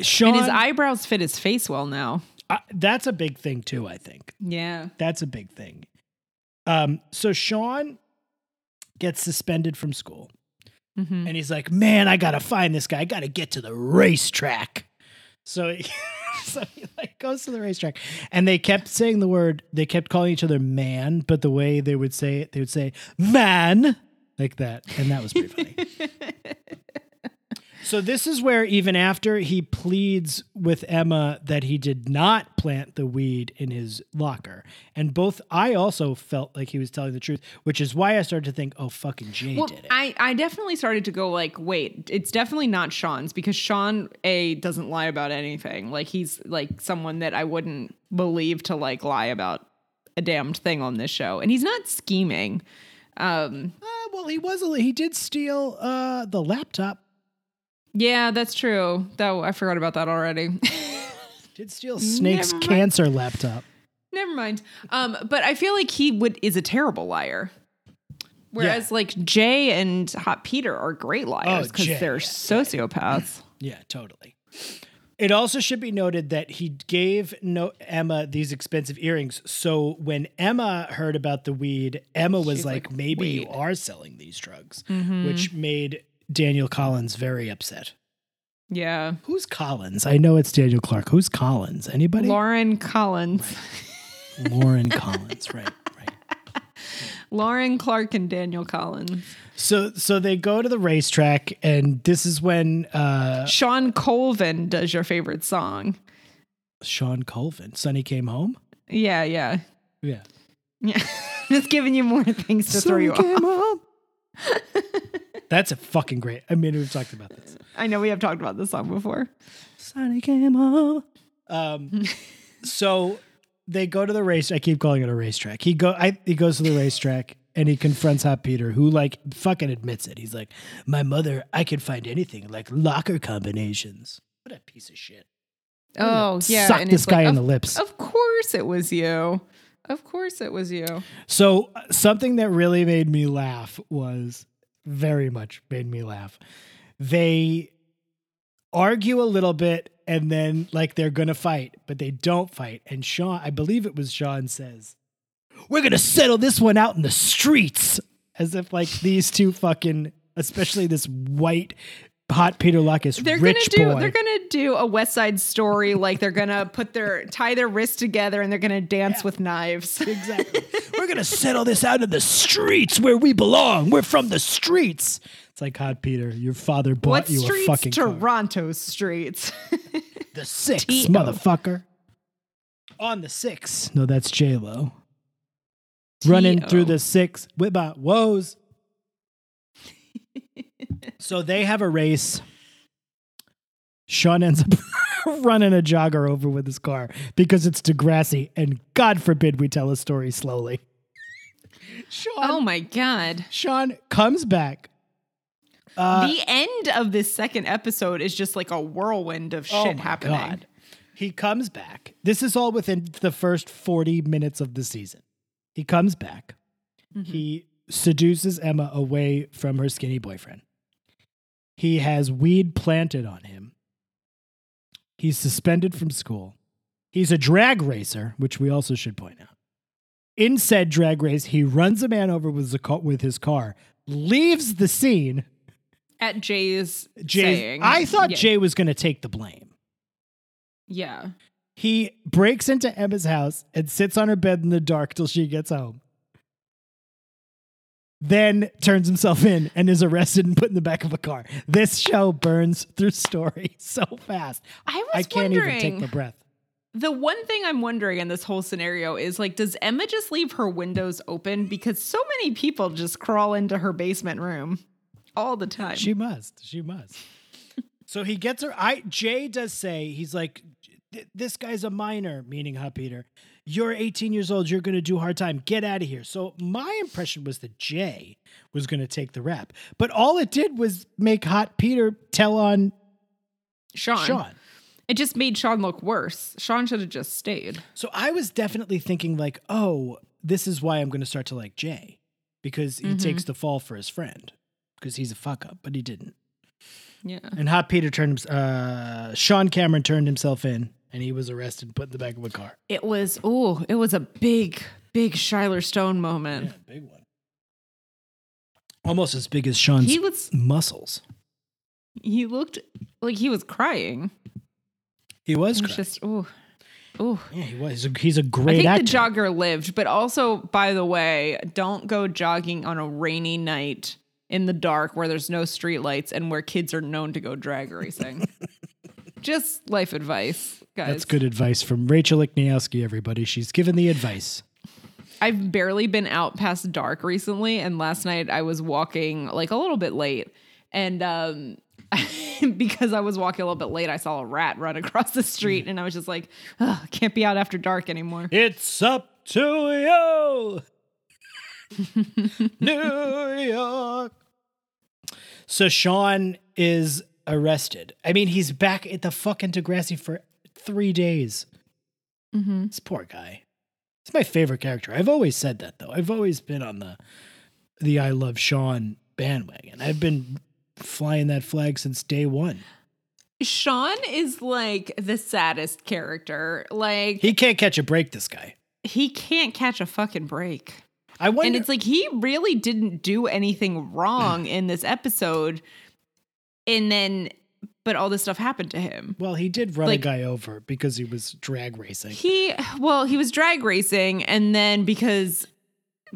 Sean, and his eyebrows fit his face well now. uh, that's a big thing too. I think Yeah. that's a big thing. Um, so Sean gets suspended from school, Mhm. and he's like, "Man, I gotta find this guy. I gotta get to the racetrack." So he, so he like goes to the racetrack, and they kept saying the word. They kept calling each other "man," but the way they would say it, they would say "man" like that, and that was pretty funny. So this is where even after he pleads with Emma that he did not plant the weed in his locker, and both I also felt like he was telling the truth, which is why I started to think, oh fucking Jay Well, did it. I, I definitely started to go like, wait, it's definitely not Sean's because Sean A doesn't lie about anything. Like he's like someone that I wouldn't believe to like lie about a damned thing on this show. And he's not scheming. Um Uh, well, he was a, he did steal uh, the laptop. Yeah, that's true. Though I forgot about that already. Did steal Snake's Never mind. cancer laptop. Never mind. Um, but I feel like he would is a terrible liar. Whereas like Jay and Hot Peter are great liars because Jay, they're yeah, sociopaths. Yeah, totally. It also should be noted that he gave no Emma these expensive earrings. So when Emma heard about the weed, Emma was She's like, like, "Maybe you "Weed." are selling these drugs," Mm-hmm. which made Daniel Collins very upset. Yeah. Who's Collins? I know it's Daniel Clark. Who's Collins? Anybody? Lauren Collins. Lauren Collins. Right. Right. Lauren Clark and Daniel Collins. So so they go to the racetrack, and this is when uh, Shawn Colvin does your favorite song. Shawn Colvin, Sunny came home. Yeah, yeah. Yeah. Yeah. Just giving you more things to throw you off. That's a fucking great. I mean, we've talked about this. I know we have talked about this song before. Sunny came home. Um, so they go to the race. I keep calling it a racetrack. He go. I, he goes to the racetrack and he confronts Hot Peter, who like fucking admits it. He's like, "My mother, I can find anything like locker combinations." What a piece of shit. I'm Oh, yeah. Suck and this it's like, guy in the lips. Of course it was you. Of course it was you. So uh, something that really made me laugh was very much made me laugh. They argue a little bit and then like they're gonna fight, but they don't fight. And Sean, I believe it was Sean says, We're gonna settle this one out in the streets. As if like these two fucking especially this white hot Peter Lucas They're rich gonna do boy. they're gonna do a West Side story, like they're gonna put their tie their wrists together and they're gonna dance with knives. Exactly. We're gonna settle this out in the streets where we belong. We're from the streets. It's like Hot Peter. Your father bought what you a streets? fucking car. Toronto streets. The six, T.O. motherfucker. On the six. No, that's J Lo. Running through the six with my woes. So they have a race. Sean ends up running a jogger over with his car because it's Degrassi, and God forbid we tell a story slowly. Sean, oh my god. Sean comes back. Uh, the end of this second episode is just like a whirlwind of Oh shit my happening. God. He comes back. This is all within the first 40 minutes of the season. He comes back. Mm-hmm. He seduces Emma away from her skinny boyfriend. He has weed planted on him. He's suspended from school. He's a drag racer, which we also should point out. In said drag race, he runs a man over with, with his car, leaves the scene. At Jay's Jay, saying, I thought yeah, Jay was going to take the blame. Yeah. He breaks into Emma's house and sits on her bed in the dark till she gets home. Then turns himself in and is arrested and put in the back of a car. This show burns through story so fast. I was I can't wondering, even take my breath. The one thing I'm wondering in this whole scenario is like, does Emma just leave her windows open? Because so many people just crawl into her basement room all the time. She must. She must. so he gets her. I Jay does say he's like, this guy's a minor, meaning Hot Peter. You're 18 years old. You're going to do hard time. Get out of here. So my impression was that Jay was going to take the rap, but all it did was make Hot Peter tell on Sean. Sean. It just made Sean look worse. Sean should have just stayed. So I was definitely thinking like, oh, this is why I'm going to start to like Jay because he Mhm. takes the fall for his friend because he's a fuck up, but he didn't. Yeah. And Hot Peter turned, uh, Sean Cameron turned himself in and he was arrested and put in the back of a car. It was oh, it was a big, big Shiler Stone moment. Yeah, big one. Almost as big as Sean's He was muscles. he looked like he was crying. He was crying. just oh. Oh, yeah, he was. He's a, great. I think actor. the jogger lived, but also, by the way, don't go jogging on a rainy night in the dark where there's no streetlights and where kids are known to go drag racing. Just life advice, guys. That's good advice from Rachel Ikniowski, everybody. She's given the advice. I've barely been out past dark recently, and last night I was walking like a little bit late, and um, because I was walking a little bit late, I saw a rat run across the street, and I was just like, "Ugh, can't be out after dark anymore. It's up to you, New York. So Sean is arrested. I mean, he's back at the fucking Degrassi for three days. Mm-hmm. This poor guy. It's my favorite character. I've always said that though. I've always been on the the I love Sean bandwagon. I've been flying that flag since day one. Sean is like the saddest character. Like He can't catch a break. This guy. he can't catch a fucking break. I wonder. And it's like he really didn't do anything wrong in this episode. And then but all this stuff happened to him. well, he did run like- a guy over because he was drag racing. He well, he was drag racing and then because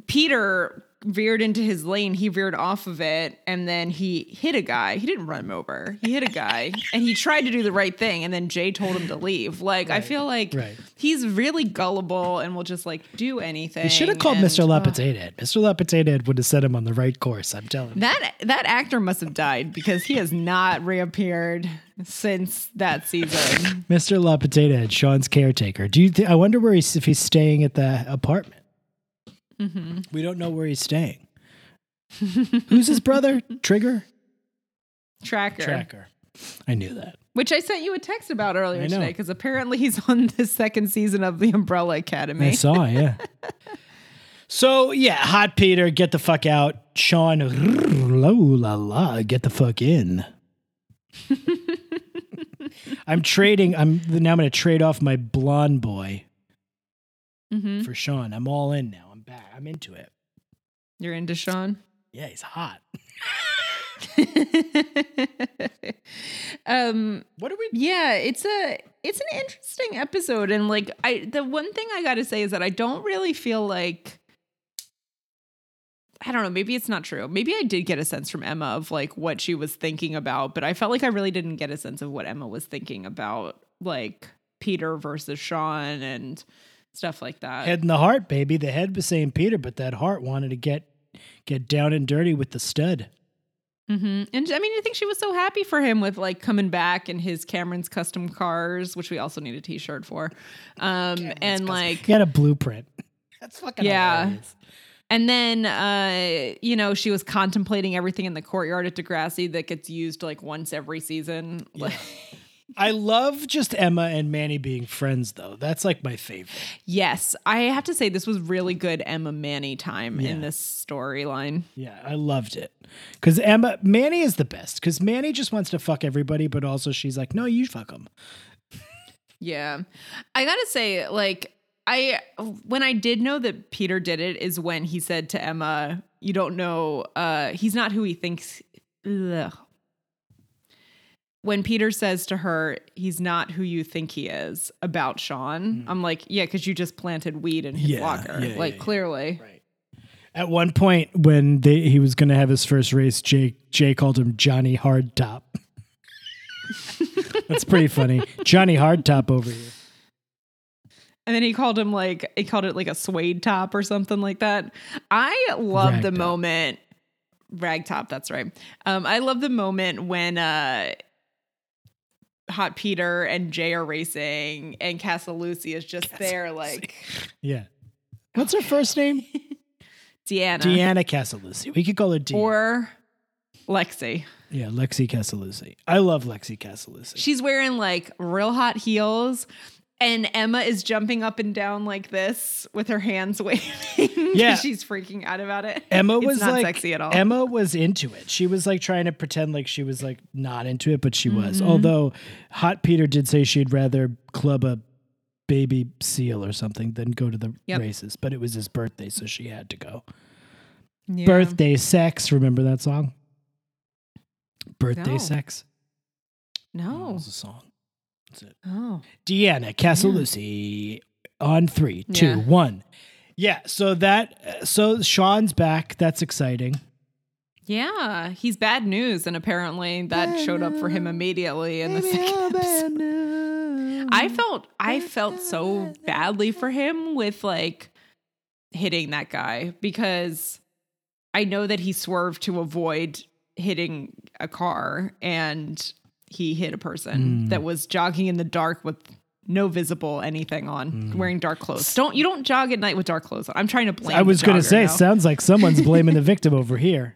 Peter veered into his lane, he veered off of it and then he hit a guy. He didn't run him over. He hit a guy and he tried to do the right thing and then Jay told him to leave. Like I feel like Right. he's really gullible and will just like do anything. He should have called and, Mr. uh, Potato Head. Mr. Head would have set him on the right course. I'm telling you. That that actor must have died because he has not reappeared since that season. Mr. La Potato Head, Sean's caretaker. Do you? Th- I wonder where he's if he's staying at the apartment. Hmm We don't know where he's staying. Who's his brother? Trigger. Tracker. Tracker. I knew that. Which I sent you a text about earlier today because apparently he's on the second season of the Umbrella Academy. I saw. Yeah. so yeah, hot Peter, get the fuck out. Sean, la la la, get the fuck in. I'm trading. I'm now. I'm going to trade off my blonde boy hmm for Sean. I'm all in now. I'm back. I'm into it. You're into Sean. Yeah, he's hot. um What are we? yeah it's a it's an interesting episode and like i the one thing i gotta say is that i don't really feel like i don't know maybe it's not true maybe i did get a sense from emma of like what she was thinking about but i felt like i really didn't get a sense of what emma was thinking about like peter versus sean and stuff like that Head in the heart, baby. The head was saying Peter, but that heart wanted to get get down and dirty with the stud. Mm-hmm. And I mean, I think she was so happy for him with like coming back and his Cameron's custom cars, which we also need a T-shirt for. Um, and like, He had a blueprint. That's fucking Yeah. hilarious. and then uh, you know, she was contemplating everything in the courtyard at Degrassi that gets used like once every season. Like, I love just Emma and Manny being friends, though. That's like my favorite. yes, I have to say this was really good Emma Manny time Yeah. in this storyline. Yeah, I loved it. Because Emma, Manny is the best. Because Manny just wants to fuck everybody, but also she's like, no, you fuck them. Yeah. I got to say like I when I did know that Peter did it is when he said to Emma, "You don't know uh he's not who he thinks." Ugh. When Peter says to her, "He's not who you think he is" about Sean, I'm like, "Yeah, cuz you just planted weed in his Yeah, locker." yeah, like yeah, yeah. clearly. Right. At one point, when they, he was going to have his first race, Jay, Jay called him Johnny Hardtop. That's pretty funny. Johnny Hardtop over here. And then he called him like he called it like a suede top or something like that. I love the Ragtop. moment rag top, that's right. Um I love the moment when uh Hot Peter and Jay are racing and Casa Lucy is just there like Yeah. What's her first name? Deanna Deanna Casalucci. We could call her Deanna. or Lexi. yeah, Lexi Casalucci. I love Lexi Casalucci. She's wearing like real hot heels and Emma is jumping up and down like this with her hands waving. Yeah. she's freaking out about it. Emma It's was not like sexy at all. Emma was into it. She was like trying to pretend like she was like not into it, but she was. Mm-hmm. Although Hot Peter did say she'd rather club a baby seal or something than go to the Yep. races. But it was his birthday, so she had to go. Yeah. Birthday sex. Remember that song? Birthday No. sex. No. was a song. That's it. Oh. Deanna Casalucci on three, two, one. Yeah. Yeah. So that. So Sean's back. That's exciting. Yeah, he's bad news, and apparently that showed up for him immediately in the second episode. I felt I felt so badly for him with like hitting that guy because I know that he swerved to avoid hitting a car and he hit a person Mm. that was jogging in the dark with no visible anything on, Mm. wearing dark clothes. Don't you don't jog at night with dark clothes on. I'm trying to blame. I was going to say, sounds like someone's blaming the victim over here.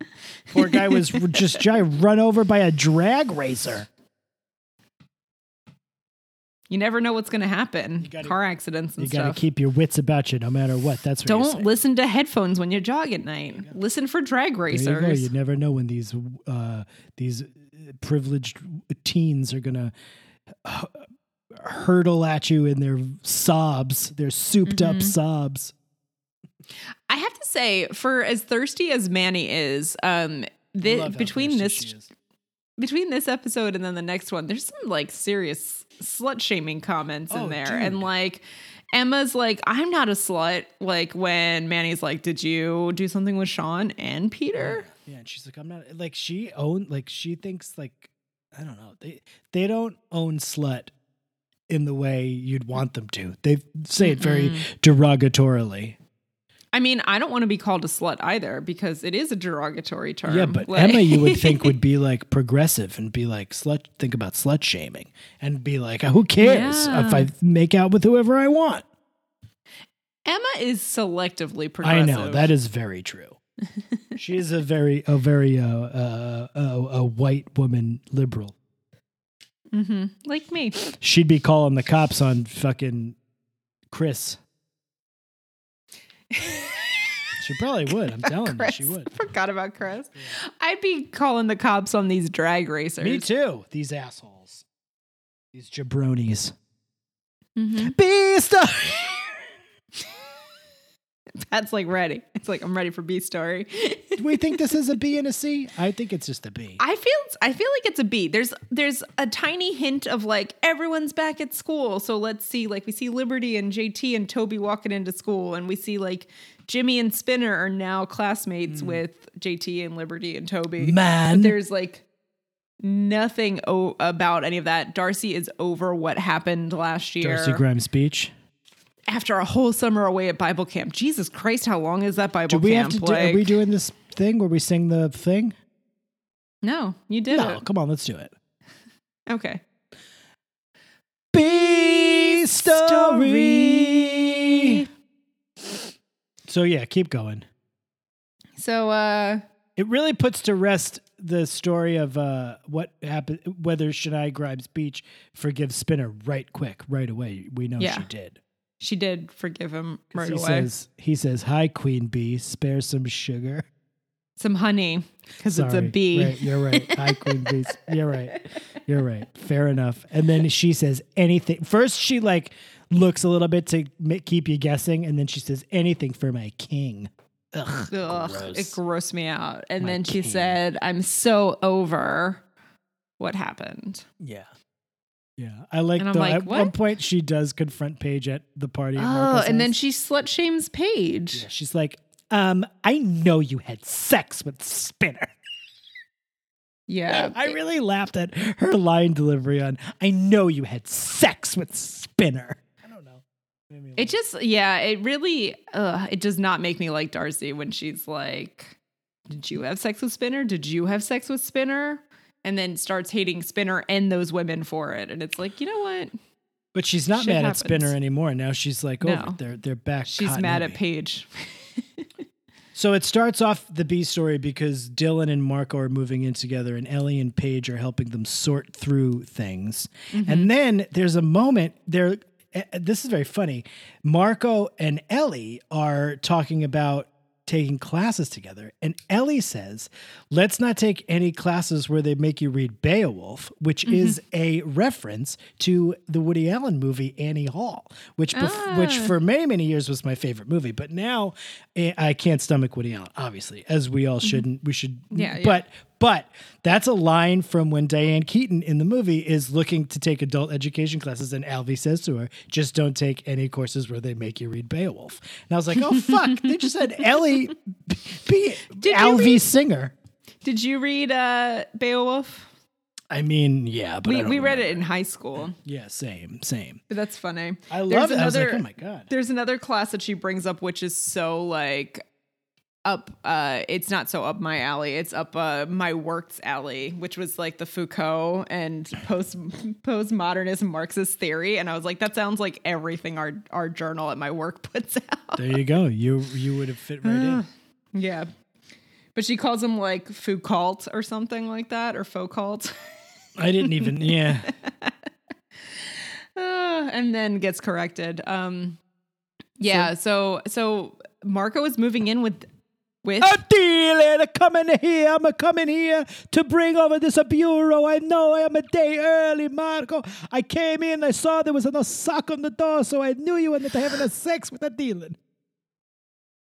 Poor guy was just run over by a drag racer. You never know what's going to happen. gotta- Car accidents and You got to keep your wits about you no matter what. That's what Don't listen to headphones when you jog at night. Listen for drag There you racers. You never know when these uh, these privileged teens are gonna h- hurtle at you in their sobs, their souped up Mhm. sobs. I have to say, for as thirsty as Manny is, um, how between this is. between this episode and then the next one, there's some like serious slut shaming comments Oh, in there, dude. and like. Emma's like, I'm not a slut. Like when Manny's like, Did you do something with Sean and Peter? Yeah, and she's like, I'm not like she own like she thinks like I don't know. They they don't own slut in the way you'd mm. want them to. They say it very derogatorily. I mean, I don't want to be called a slut either because it is a derogatory term. Yeah, but Like- Emma, you would think would be like progressive and be like slut. Think about slut shaming and be like, who cares Yeah. if I make out with whoever I want? Emma is selectively progressive. I know that is very true. She is a very a very uh, uh, uh, a white woman liberal. hmm like me. She'd be calling the cops on fucking Chris. She probably would. I'm telling you, she would. Forgot about Chris. I'd be calling the cops on these drag racers. Me too. These assholes. These jabronis. Mhm. Be star. Pat's like ready. It's like I'm ready for B story. Do we think this is a B and a C? I think it's just a B. I feel I feel like it's a B. There's there's a tiny hint of like everyone's back at school. So let's see like we see Liberty and JT and Toby walking into school and we see like Jimmy and Spinner are now classmates mm. with JT and Liberty and Toby. Man. But there's like nothing o- about any of that. Darcy is over what happened last year. Darcy Grimes Beech. After a whole summer away at Bible camp. Jesus Christ, how long is that Bible Do we camp? have to? Do, are we doing this thing where we sing the thing? no, you did No, it. come on, let's do it. Okay. B story. So yeah, keep going. So uh It really puts to rest the story of uh, what happened, whether Shenae Grimes Beech forgives Spinner right quick, right away. We know Yeah. she did. She did forgive him right he away. says, he says, "Hi, Queen Bee, spare some sugar." Some honey because it's a bee. Right, you're right. Hi, Queen Bee. You're right. You're right. Fair enough. And then she says anything. First, she like looks a little bit to keep you guessing, and then she says anything for my king. Ugh, Ugh, gross. it grossed me out. And My then she king. said, "I'm so over what happened." Yeah. Yeah. I like And I'm though like, at one point she does confront Paige at the party. at Oh, and then she slut shames Paige. Yeah, she's like, um, I know you had sex with Spinner. Yeah, I really laughed at her line delivery on I know you had sex with Spinner. I don't know. Me It just, yeah, it really, uh, it does not make me like Darcy when she's like, "Did you have sex with Spinner? Did you have sex with Spinner?" And then starts hating Spinner and those women for it, and it's like, you know what? But she's not Shit mad happens. at Spinner anymore. Now she's like, oh, No. they're they're back. She's mad at Paige. So it starts off the B story because Dylan and Marco are moving in together, and Ellie and Paige are helping them sort through things. Mm-hmm. And then there's a moment there. uh, this is very funny. Marco and Ellie are talking about taking classes together, and Ellie says, "Let's not take any classes where they make you read Beowulf," which is a reference to the Woody Allen movie Annie Hall, which bef- which Ah. for many many years was my favorite movie, but now eh, I can't stomach Woody Allen. Obviously, as we all shouldn't. We should. Yeah, yeah. But that's a line from when Diane Keaton in the movie is looking to take adult education classes, and Alvy says to her, "Just don't take any courses where they make you read Beowulf." And I was like, "Oh fuck!" they just had Ellie be Did Alvy read- singer. Did you read uh, Beowulf? I mean, yeah, but I We, don't we read it in high school, Yeah, same, same. but that's funny. I There's love it. I was like, "Oh my god!" There's another class that she brings up, which is so like up. Uh, it's not so up my alley. It's up uh, my works alley, which was like the Foucault and post postmodernist Marxist theory. And I was like, that sounds like everything our our journal at my work puts out. There you go. You you would have fit right in. yeah, but she calls him like Foucault or something like that, or Foucault. I didn't even. Yeah. Uh, and then gets corrected. Um, yeah. So so Marco is moving in with with dealing. I'm coming here. I'm coming here to bring over this bureau. I know I am a day early, Marco. I came in. I saw there was no sock on the door, so I knew you ended up having a sex with a dealing.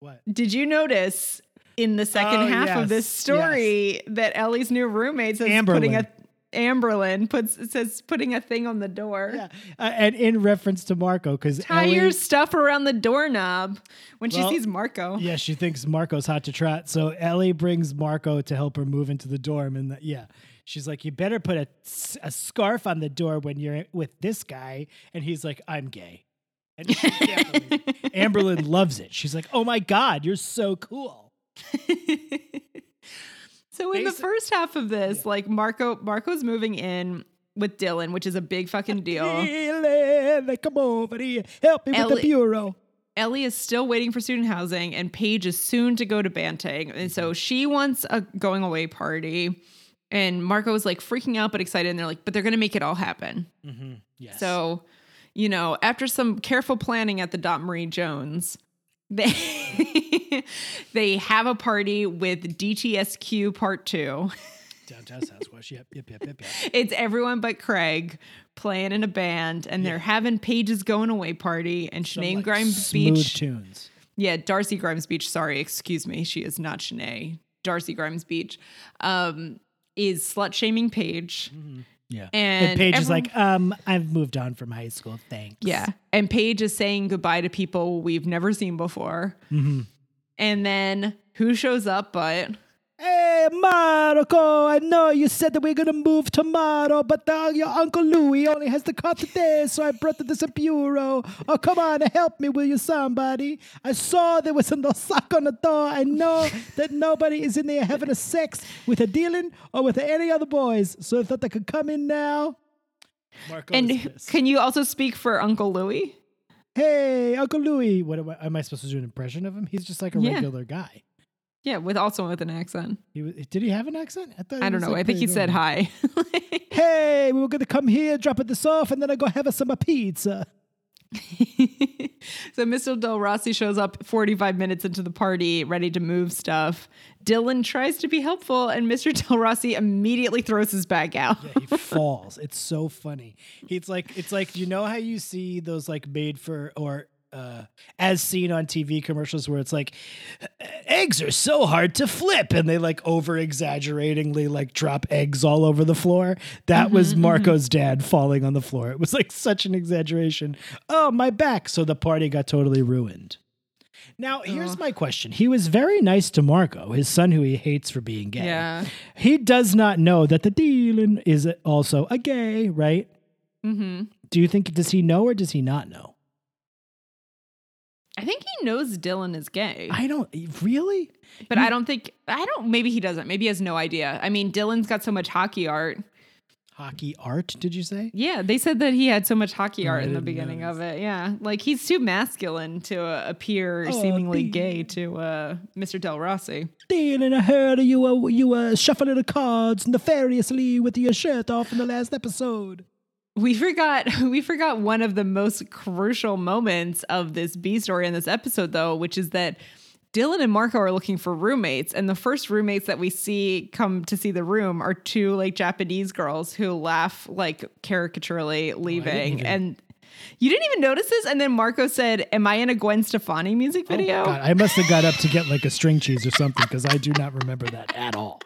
What? Did you notice in the second Oh, half yes, of this story that Ellie's new roommate says putting a Amberly puts says putting a thing on the door. Yeah. Uh, and in reference to Marco, because Tie your stuff around the doorknob when she sees Marco. Yeah, she thinks Marco's hot to trot. So Ellie brings Marco to help her move into the dorm. And the, yeah, she's like, You better put a, a scarf on the door when you're with this guy. And he's like, I'm gay. And she can't believe it. Amberly loves it. She's like, Oh my God, you're so cool. so in the first half of this, like Marco Marco's moving in with Dylan, which is a big fucking deal. Dylan, come over here. Help me with Ellie- the bureau. Ellie is still waiting for student housing, and Paige is soon to go to Banting. And so mhm. she wants a going away party. And Marco is like freaking out but excited. And they're like, but they're going to make it all happen. Mm-hmm. Yes. So, you know, after some careful planning at the Dot Marie Jones, they they have a party with DTSQ Part Two. downtown Sasquatch. Yep, yep, yep, yep, yep. It's everyone but Craig playing in a band, and they're having Paige's going away party and Some, Shenae like, Grimes smooth Beach. tunes. Yeah, Darcy Grimes Beech. Sorry, excuse me. She is not Shenae. Darcy Grimes Beech um, is slut shaming Paige. Yeah. And Paige is like, um, I've moved on from high school. Thanks. Yeah. And Paige is saying goodbye to people we've never seen before. Mm-hmm. And then who shows up but Hey, Marco, I know you said that we're going to move tomorrow, but uh, your Uncle Louie only has the car today, so I brought the bureau. Oh, come on, help me, will you, somebody? I saw there was a no sock on the door. I know that nobody is in there having a sex with a Dylan or with any other boys, so I thought they could come in now. Marco and is who- pissed. can you also speak for Uncle Louie? Hey, Uncle Louie. What am I, am I supposed to do an impression of him? He's just like a Yeah. regular guy. Yeah, with also with an accent. He was, did he have an accent? thought he I don't know. like, I think he pretty said hi. Hey, we were gonna come here, drop this off, and then I go have us some pizza. so Mr. Del Rossi shows up 45 minutes into the party, ready to move stuff. Dylan tries to be helpful, and Mr. Del Rossi immediately throws his bag out. Yeah, he falls. It's so funny. It's like it's like you know how you see those like made for or uh as seen on TV commercials where it's like eggs are so hard to flip and they like over exaggeratingly like drop eggs all over the floor. That was Marco's dad falling on the floor. It was like such an exaggeration. Oh, my back. So the party got totally ruined. Now, here's my question. He was very nice to Marco, his son who he hates for being gay. Yeah. He does not know that the Dylan is also a gay, right? hmm Do you think does he know or does he not know? I think he knows Dylan is gay, I don't really. but I don't think, I don't, maybe he doesn't. Maybe he has no idea. I mean, Dylan's got so much hockey art. Hockey art, did you say? Yeah, they said that he had so much hockey Oh, art I in the beginning notice. of it. Yeah, like he's too masculine to uh, appear Oh, seemingly Dylan. gay to uh, Mr. Del Rossi. Dylan, I heard you were you were shuffling the cards nefariously with your shirt off in the last episode. We forgot we forgot one of the most crucial moments of this B story in this episode though, which is that Dylan and Marco are looking for roommates, and the first roommates that we see come to see the room are two like Japanese girls who laugh like caricaturally oh, leaving. even- and you didn't even notice this, and then Marco said, "Am I in a Gwen Stefani music oh video?" Oh God, I must have got up to get like a string cheese or something because I do not remember that at all.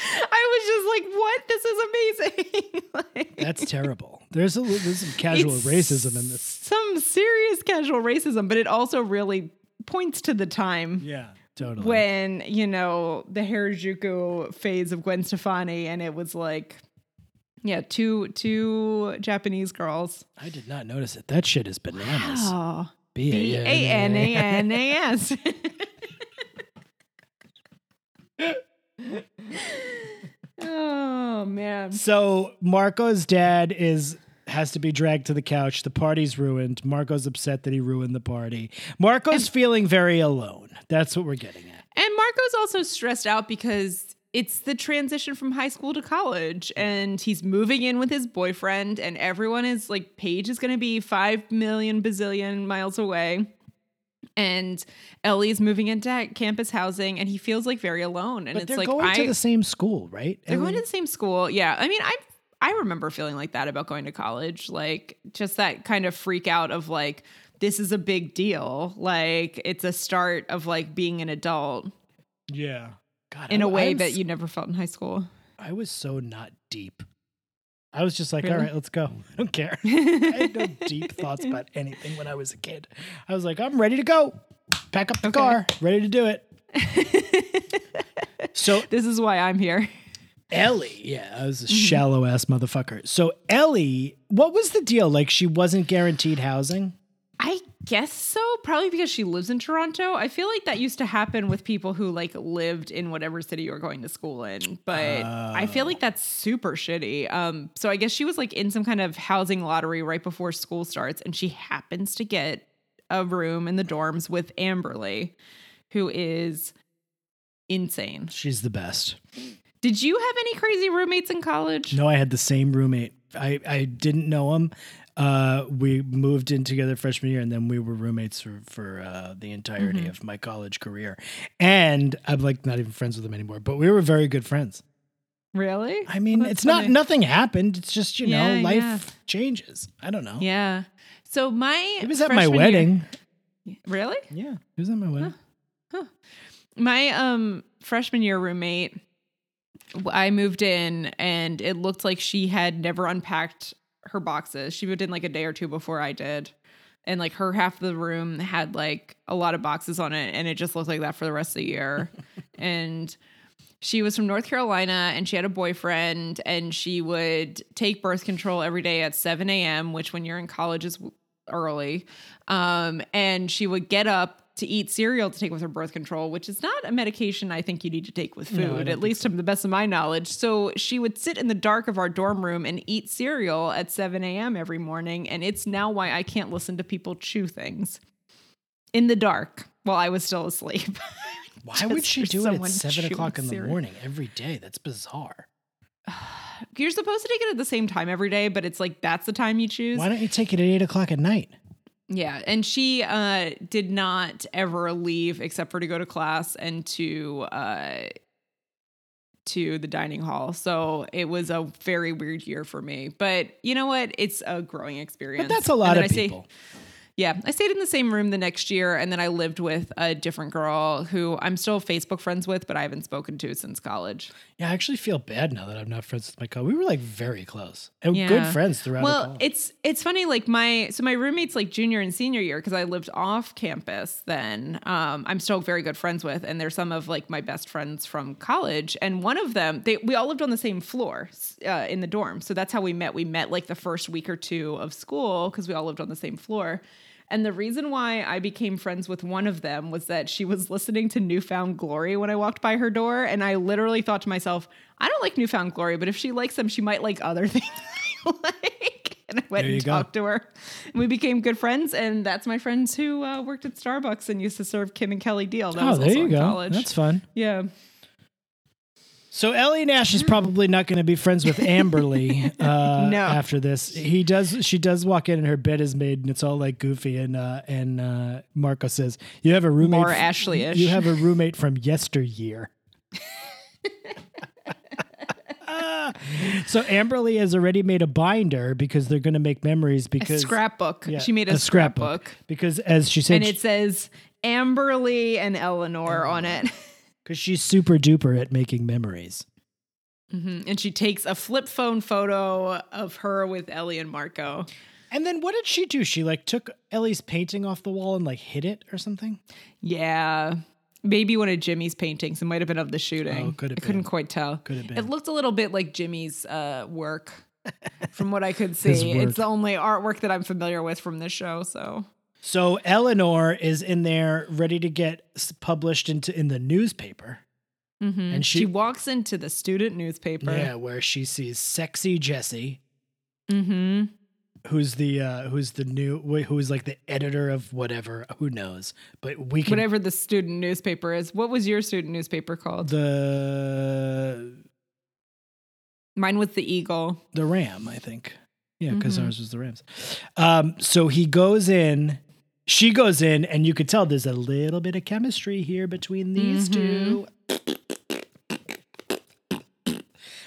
I was just like, "What? This is amazing!" like, That's terrible. There's a there's some casual racism in this. Some serious casual racism, but it also really points to the time Yeah, totally. when, you know, the Harajuku phase of Gwen Stefani and it was like yeah, two two Japanese girls. I did not notice it. That shit is bananas. B B A N A N A S. Oh man. So Marco's dad is has to be dragged to the couch. The party's ruined. Marco's upset that he ruined the party. Marco's feeling very alone. That's what we're getting at. And Marco's also stressed out because it's the transition from high school to college and he's moving in with his boyfriend and everyone is like Paige is going to be 5 million bazillion miles away. And Ellie's moving into campus housing and he feels like very alone and But it's they're like going I to the same school, right? they're going to the same school. Yeah. I mean, I I remember feeling like that about going to college, like just that kind of freak out of like this is a big deal. Like it's a start of like being an adult yeah. God, in a a way that you never felt in high school. I was so not deep. I was just like, all Really? right, let's go. I don't care. I had no deep thoughts about anything when I was a kid. I was like, I'm ready to go. Pack up the Okay. car, ready to do it. so This is why I'm here. Ellie, yeah, I Mm-hmm. was a shallow ass motherfucker. So Ellie, what was the deal? Like she wasn't guaranteed housing? I guess so. Probably because she lives in Toronto. I feel like that used to happen with people who like lived in whatever city you were going to school in. But I feel like that's super shitty. Um, so I guess she was like in some kind of housing lottery right before school starts, and she happens to get a room in the dorms with Amberly, who is insane. She's the best. Did you have any crazy roommates in college? No, I had the same roommate. I, I didn't know him. Uh, we moved in together freshman year, and then we were roommates for for uh, the entirety Mm-hmm. of my college career. And I'm like not even friends with him anymore, but we were very good friends. Really? I mean, Well, it's not nothing happened. It's just you know life yeah. changes. I don't know. Yeah. So my It was at my freshman year- wedding. Really? Yeah, it was at my wedding. My um freshman year roommate, I moved in and it looked like she had never unpacked her boxes. She moved in like a day or two before I did. And like her half of the room had like a lot of boxes on it and it just looked like that for the rest of the year. and she was from North Carolina and she had a boyfriend and she would take birth control every day at 7 a.m., which when you're in college is early. Um, and she would get up to eat cereal to take with her birth control, which is not a medication I think you need to take with food, don't at least to the best of my knowledge. So she would sit in the dark of our dorm room and eat cereal at 7 a.m. every morning. And it's now why I can't listen to people chew things in the dark while I was still asleep. Why would she do it at seven o'clock in the cereal. morning every day? That's bizarre. You're supposed to take it at the same time every day, but it's like that's the time you choose. Why don't you take it at eight o'clock at night? Yeah, and she uh, did not ever leave except for to go to class and to uh, to the dining hall. So it was a very weird year for me. But you know what? It's a growing experience. But that's a lot of I say- people. Yeah, I stayed in the same room the next year, and then I lived with a different girl who I'm still Facebook friends with, but I haven't spoken to since college. Yeah, I actually feel bad now that I'm not friends with my co. We were like very close and Yeah. good friends throughout. Well, it's it's funny. Like my so my roommates like junior and senior year because I lived off campus. Then um, I'm still very good friends with, and they're some of like my best friends from college. And one of them, they we all lived on the same floor uh, in the dorm, so that's how we met. We met like the first week or two of school because we all lived on the same floor. And the reason why I became friends with one of them was that she was listening to New Found Glory when I walked by her door. And I literally thought to myself, I don't like New Found Glory, but if she likes them, she might like other things I like. And I went and go. talked to her. And we became good friends. And that's my friends who uh, worked at Starbucks and used to serve Kim and Kelly Deal. That oh, was there also you in go. college. That's fun. yeah. So Ellie Nash is probably not going to be friends with Amberly uh, No. after this. He does. She does walk in, and her bed is made, and it's all like goofy. And uh, and uh, Marco says, "You have a roommate. More Ashley-ish. You have a roommate from yesteryear." so Amberly has already made a binder because they're going to make memories. A Because scrapbook. yeah, she made a, scrapbook. because, as she said, And it says Amberly and Eleanor on it. Because she's super duper at making memories. Mhm. And she takes a flip phone photo of her with Ellie and Marco. And then what did she do? She like took Ellie's painting off the wall and like hit it or something. Yeah. Maybe one of Jimmy's paintings. It might have been of the shooting. Oh, could have I couldn't quite tell. Could have been. It looked a little bit like Jimmy's uh, work from what I could see. It's the only artwork that I'm familiar with from this show. So So Eleanor is in there ready to get published into in the newspaper. And she, she, walks into the student newspaper. yeah, where she sees sexy Jesse, Mm-hmm. who's the uh who's the new who's like the editor of whatever, who knows. But we can Whatever the student newspaper is. What was your student newspaper called? the Mine was the Eagle. the Ram, I think. Yeah, because Mhm. ours was the Rams. Um, so he goes in, she goes in, and you could tell there's a little bit of chemistry here between these mm-hmm. two.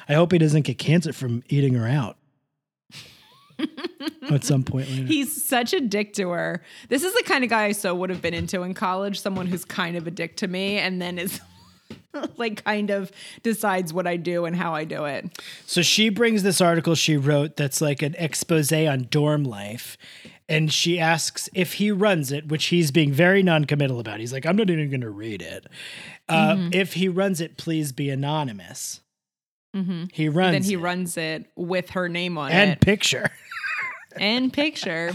I hope he doesn't get cancer from eating her out at some point later. He's such a dick to her. This is the kind of guy I so would have been into in college. Someone who's kind of a dick to me and then is like kind of decides what I do and how I do it. So she brings this article she wrote that's like an expose on dorm life. And she asks if he runs it, which he's being very non-committal about. He's like, I'm not even going to read it. Uh, Mm-hmm. If he runs it, please be anonymous. Mm-hmm. He runs Then he it. runs it with her name on and it and picture. and picture.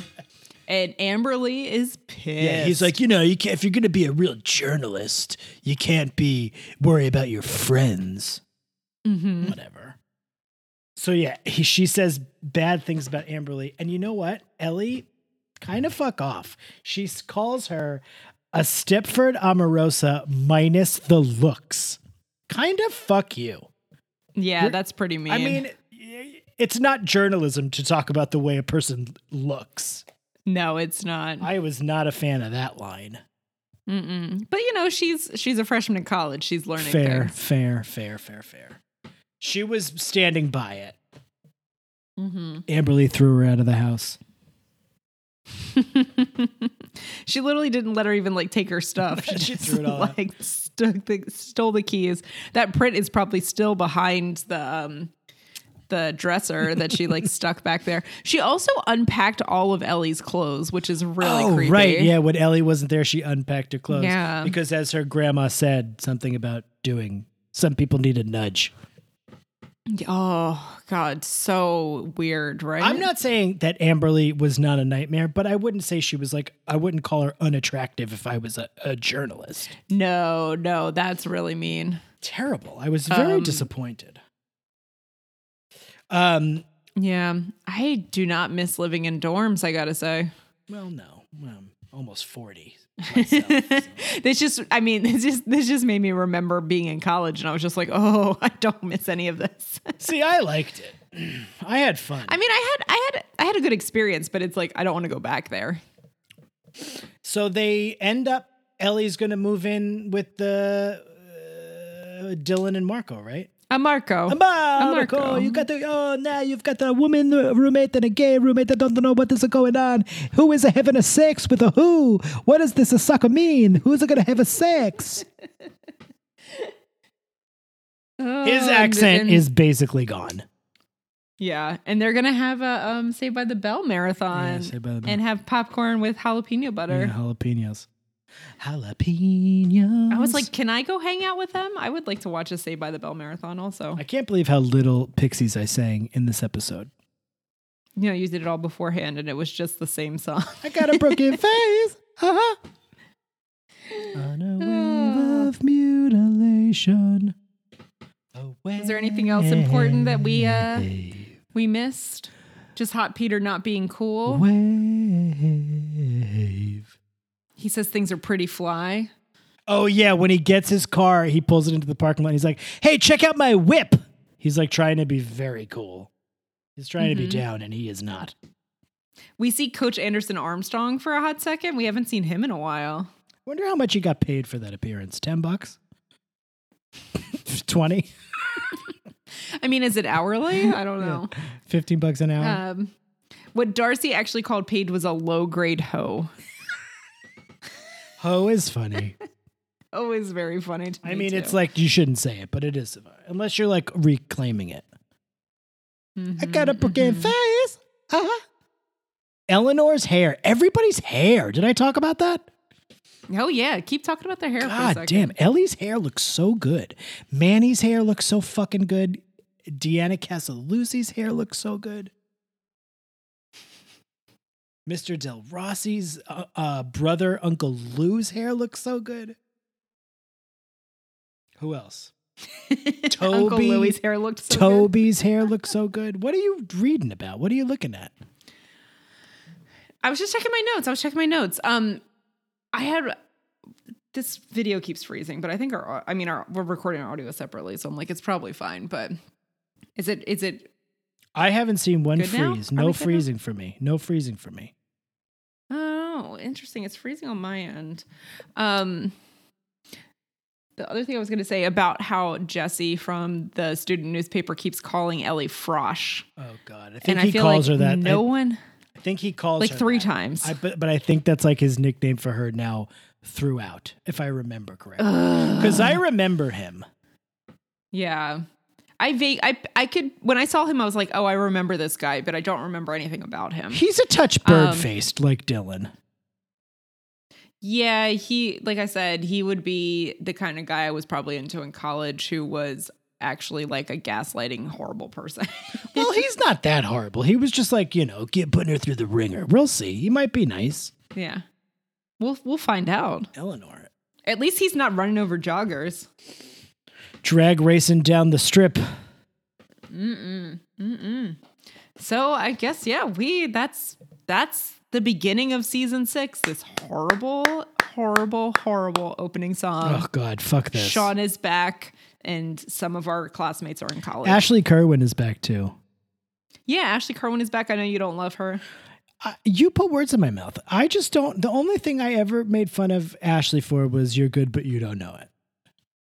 And Amberly is pissed. Yeah, he's like, you know, you can't, if you're going to be a real journalist, you can't be worry about your friends. Mm-hmm. Whatever. So yeah, he, she says bad things about Amberly, and you know what, Ellie, kind of fuck off. She calls her a Stepford Omarosa minus the looks. Kind of fuck you. yeah, You're- that's pretty mean. I mean, it's not journalism to talk about the way a person looks. no, it's not. I was not a fan of that line. Mm-mm. But you know, she's she's a freshman in college. She's learning Fair, things. fair, fair, fair, fair. She was standing by it. Mm-hmm. Amberly threw her out of the house. she literally didn't let her even like take her stuff. She, She just threw it all like stuck the, stole the keys. That print is probably still behind the um the dresser that she like stuck back there. She also unpacked all of Ellie's clothes, which is really oh, creepy. right. Yeah, when Ellie wasn't there, she unpacked her clothes. Yeah. Because as her grandma said, something about doing, some people need a nudge. Oh God, so weird, right? I'm not saying that Amberly was not a nightmare, but I wouldn't say she was like, I wouldn't call her unattractive if I was a, a journalist. No, no, that's really mean. Terrible. I was very Um, disappointed. Um, Yeah, I do not miss living in dorms. I gotta say. well, no. Well, I'm almost 40 myself. so. this just i mean this just this just made me remember being in college and i was just like oh i don't miss any of this See, I liked it. I had fun. i mean i had i had i had a good experience but it's like i don't want to go back there So they end up. Ellie's going to move in with the uh, Dylan and Marco, right? A marco Marco, Marco. you got the oh now you've got a woman roommate and a gay roommate that don't know what is going on. Who is a having a sex with a who? What does this a sucker mean? Who's going to have a sex? His Oh, accent and- is basically gone. yeah and they're gonna have a um Saved by the bell marathon Yeah, by the Bell. and have popcorn with jalapeno butter jalapenos. Jalapenos. i was like can i go hang out with them i would like to watch a Saved by the bell marathon also I can't believe how little Pixies I sang in this episode. you know you did it all beforehand and it was just the same song I got a broken face. Ha On a wave of mutilation. Is there anything else important that we, uh, we missed just hot peter not being cool wave? He says things are pretty fly. Oh yeah, when he gets his car, he pulls it into the parking lot. And he's like, "Hey, check out my whip." He's like trying to be very cool. He's trying to be down, and he is not. We see Coach Anderson Armstrong for a hot second. We haven't seen him in a while. Wonder how much he got paid for that appearance. Ten bucks. Twenty. I mean, is it hourly? I don't know. Fifteen bucks an hour. Um, what Darcy actually called paid was a low grade hoe. Ho is funny. Always very funny to me. I mean, too. it's like you shouldn't say it, but it is unless you're like reclaiming it. I got a broken face. Uh-huh. Eleanor's hair. Everybody's hair. Did I talk about that? Oh yeah, keep talking about their hair. for a God damn. Ellie's hair looks so good. Manny's hair looks so fucking good. Deanna Casalusi's hair looks so good. Mr. Del Rossi's uh, uh, brother, Uncle Lou's hair looks so good. Who else? Uncle Louie's hair looked so good. Toby's hair looks so good. What are you reading about? What are you looking at? I was just checking my notes. I was checking my notes. Um, I had this video keeps freezing, but I think our I mean our we're recording our audio separately, so I'm like it's probably fine. But is it is it I haven't seen one Good now? freeze. No good freezing for me. No freezing for me. Oh, interesting. It's freezing on my end. Um, the other thing I was going to say about how Jesse from the student newspaper keeps calling Ellie Frosh, Oh God, I think and he I feel calls like her that. no I, one I think he calls like her three that. times. I but, but I think that's like his nickname for her now throughout, if I remember correctly. Because I remember him. yeah, I vague. I I could when I saw him, I was like, oh, I remember this guy, but I don't remember anything about him. He's a touch Um, bird faced like Dylan. Yeah, he like I said, he would be the kind of guy I was probably into in college who was actually like a gaslighting horrible person. Well, he's not that horrible. He was just like you know, get putting her through the ringer. We'll see. He might be nice. yeah. We'll we'll find out. Eleanor At least he's not running over joggers. Drag racing down the strip. So I guess yeah, we that's that's the beginning of season 6. This horrible horrible horrible opening song. oh God, fuck this. Sean is back and some of our classmates are in college. Ashley Kerwin is back too. yeah, Ashley Kerwin is back. I know you don't love her. I, you put words in my mouth. I just don't. The only thing I ever made fun of Ashley for was "You're good, but you don't know it."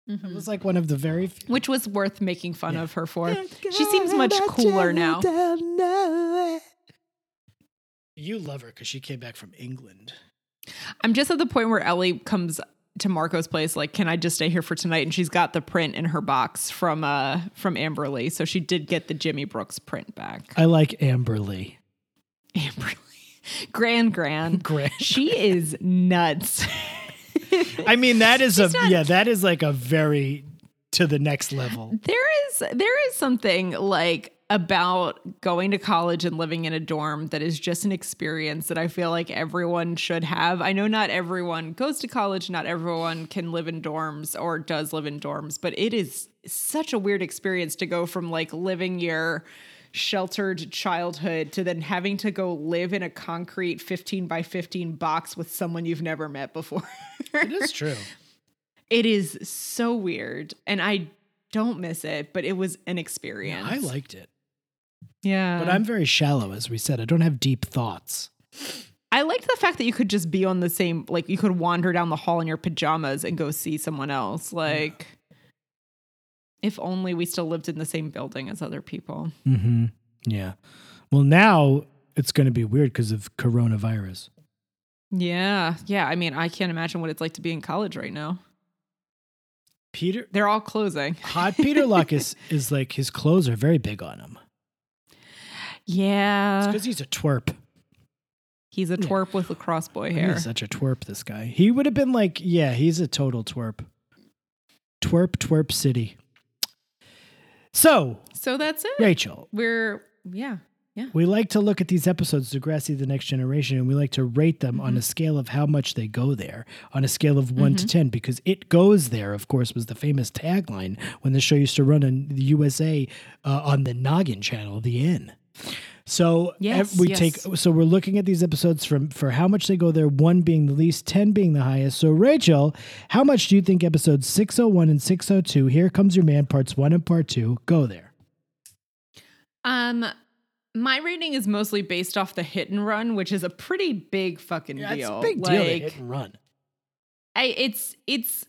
It was like one of the very few. which was worth making fun of her for. She seems much cooler now. You love her because she came back from England. I'm just at the point where Ellie comes to Marco's place like, "Can I just stay here for tonight?" And she's got the print in her box from uh from Amberly, so she did get the Jimmy Brooks print back. I like Amber Lee. Amberly, Grand Gran, Gran she is nuts. I mean, that is a not- yeah, that is like a very to the next level. there is there is something like about going to college and living in a dorm that is just an experience that I feel like everyone should have. I know not everyone goes to college, not everyone can live in dorms or does live in dorms, but it is such a weird experience to go from like living your sheltered childhood to then having to go live in a concrete 15 by 15 box with someone you've never met before. It is true. It is so weird, and I don't miss it, but it was an experience. I liked it, yeah, but I'm very shallow, as we said. I don't have deep thoughts. I liked the fact that you could just be on the same, like you could wander down the hall in your pajamas and go see someone else. Like, if only we still lived in the same building as other people. Mm-hmm. Yeah. Well, now it's going to be weird because of coronavirus. Yeah, yeah. I mean, I can't imagine what it's like to be in college right now. Peter, They're all closing. Hot Peter Luck is, is like his clothes are very big on him Yeah, because he's a twerp. he's a twerp with lacrosse boy hair. He's such a twerp. This guy. He would have been like, yeah, he's a total twerp. Twerp, twerp city. So, So that's it. Rachel, We're yeah, yeah. we like to look at these episodes, Degrassi, The Next Generation, and we like to rate them on a scale of how much they go there, on a scale of one to 10, because it goes there, of course, was the famous tagline when the show used to run in the USA uh, on the Noggin channel, The N. So Yes, we yes. take so we're looking at these episodes from for how much they go there, one being the least, 10 being the highest. So Rachel, how much do you think episodes 601 and 602, Here Comes Your Man parts 1 and part 2 go there? Um, my rating is mostly based off the hit and run, which is a pretty big fucking Yeah, deal. it's a big deal Like, hit and run. I, it's it's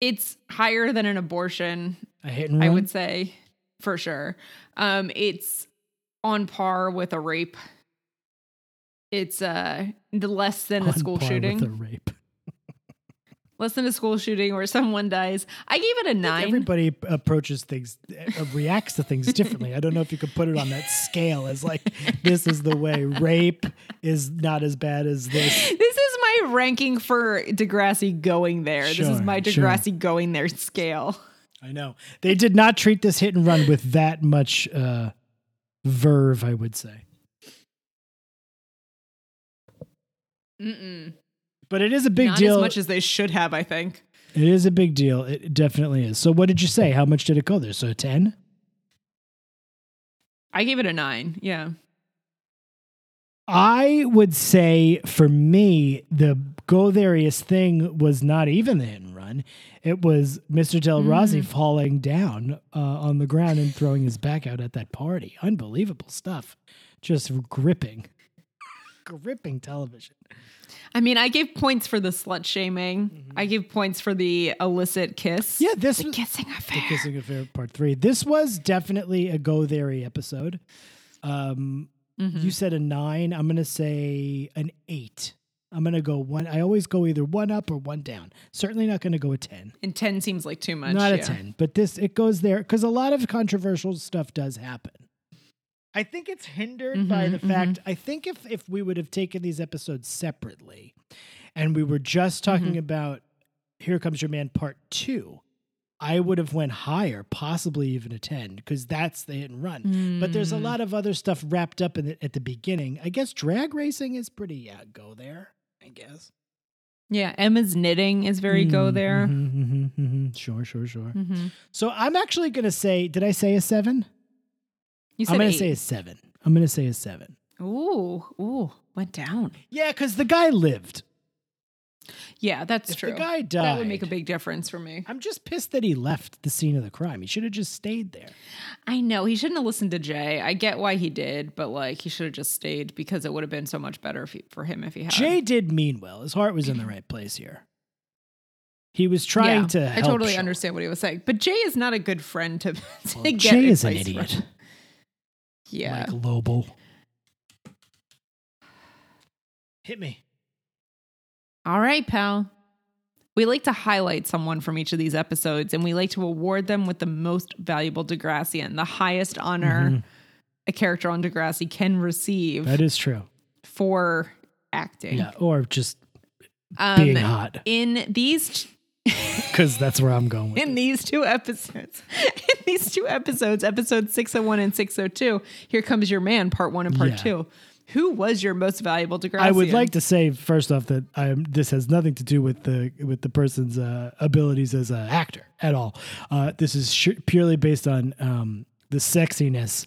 it's higher than an abortion. A hit and run. I would say for sure. Um, it's on par with a rape. It's uh the less than a school par shooting, with a rape. less than a school shooting where someone dies. I gave it a nine. Everybody approaches things, uh, reacts to things differently. I don't know if you could put it on that scale as like this is the way. Rape is not as bad as this. this is my ranking for Degrassi going there. this is Sure, my sure. Degrassi going there scale. I know they did not treat this hit and run with that much uh, verve. I would say, Mm-mm. but it is a big Not deal. as much as they should have, I think. it is a big deal. It definitely is. So, what did you say? How much did it go there? So, a ten. I gave it a nine. Yeah. I would say for me, the go theriest thing was not even the hit and run. It was Mr. Del Rossi Mm. falling down uh, on the ground and throwing his back out at that party. Unbelievable stuff. Just gripping, gripping television. I mean, I gave points for the slut shaming. I gave points for the illicit kiss. Mm-hmm. Yeah, this the was kissing the kissing affair part three. This was definitely a go thery episode. Um, Mhm. You said a nine. I'm gonna say an eight. I'm gonna go one. I always go either one up or one down. Certainly not gonna go a ten. And 10 seems like too much. not a 10 but this it goes there because a lot of controversial stuff does happen i think it's hindered by Mhm, the fact i think if if we would have taken these episodes separately and we were just talking Mhm. about here comes your man part two i would have went higher possibly even a 10 because that's the hit and run but there's a Mm. lot of other stuff wrapped up in it at the beginning i guess drag racing is pretty yeah go there i guess Yeah, Emma's knitting is very go Mm, there. mhm, mhm, mhm. sure sure sure Mhm. so I'm actually going to say, did I say a seven? You said I'm going to say a seven. I'm going to say a seven. ooh, ooh, went down. Yeah, because the guy lived. Yeah, that's If true. the guy died, that would make a big difference for me. I'm just pissed that he left the scene of the crime. He should have just stayed there. I know he shouldn't have listened to Jay. I get why he did, but like he should have just stayed because it would have been so much better if he, for him if he had. Jay did mean well. His heart was in the right place here. He was trying Yeah, to I totally Sean. understand what he was saying, but Jay is not a good friend to, to Well, get. Jay is an from. idiot. Yeah. Lobel. Hit me. All right, pal. We like to highlight someone from each of these episodes, and we like to award them with the most valuable Degrassian, the highest honor Mhm. a character on Degrassi can receive That is true. for acting. Yeah, or just Um, being hot, in these because that's where I'm going with in it. these two episodes, in these two episodes, episode 601 and 602, here comes your man, part one and part Yeah. two. Who was your most valuable Degrassi? I would like to say first off that um, this has nothing to do with the with the person's uh, abilities as an actor at all. Uh, this is sh- purely based on um, the sexiness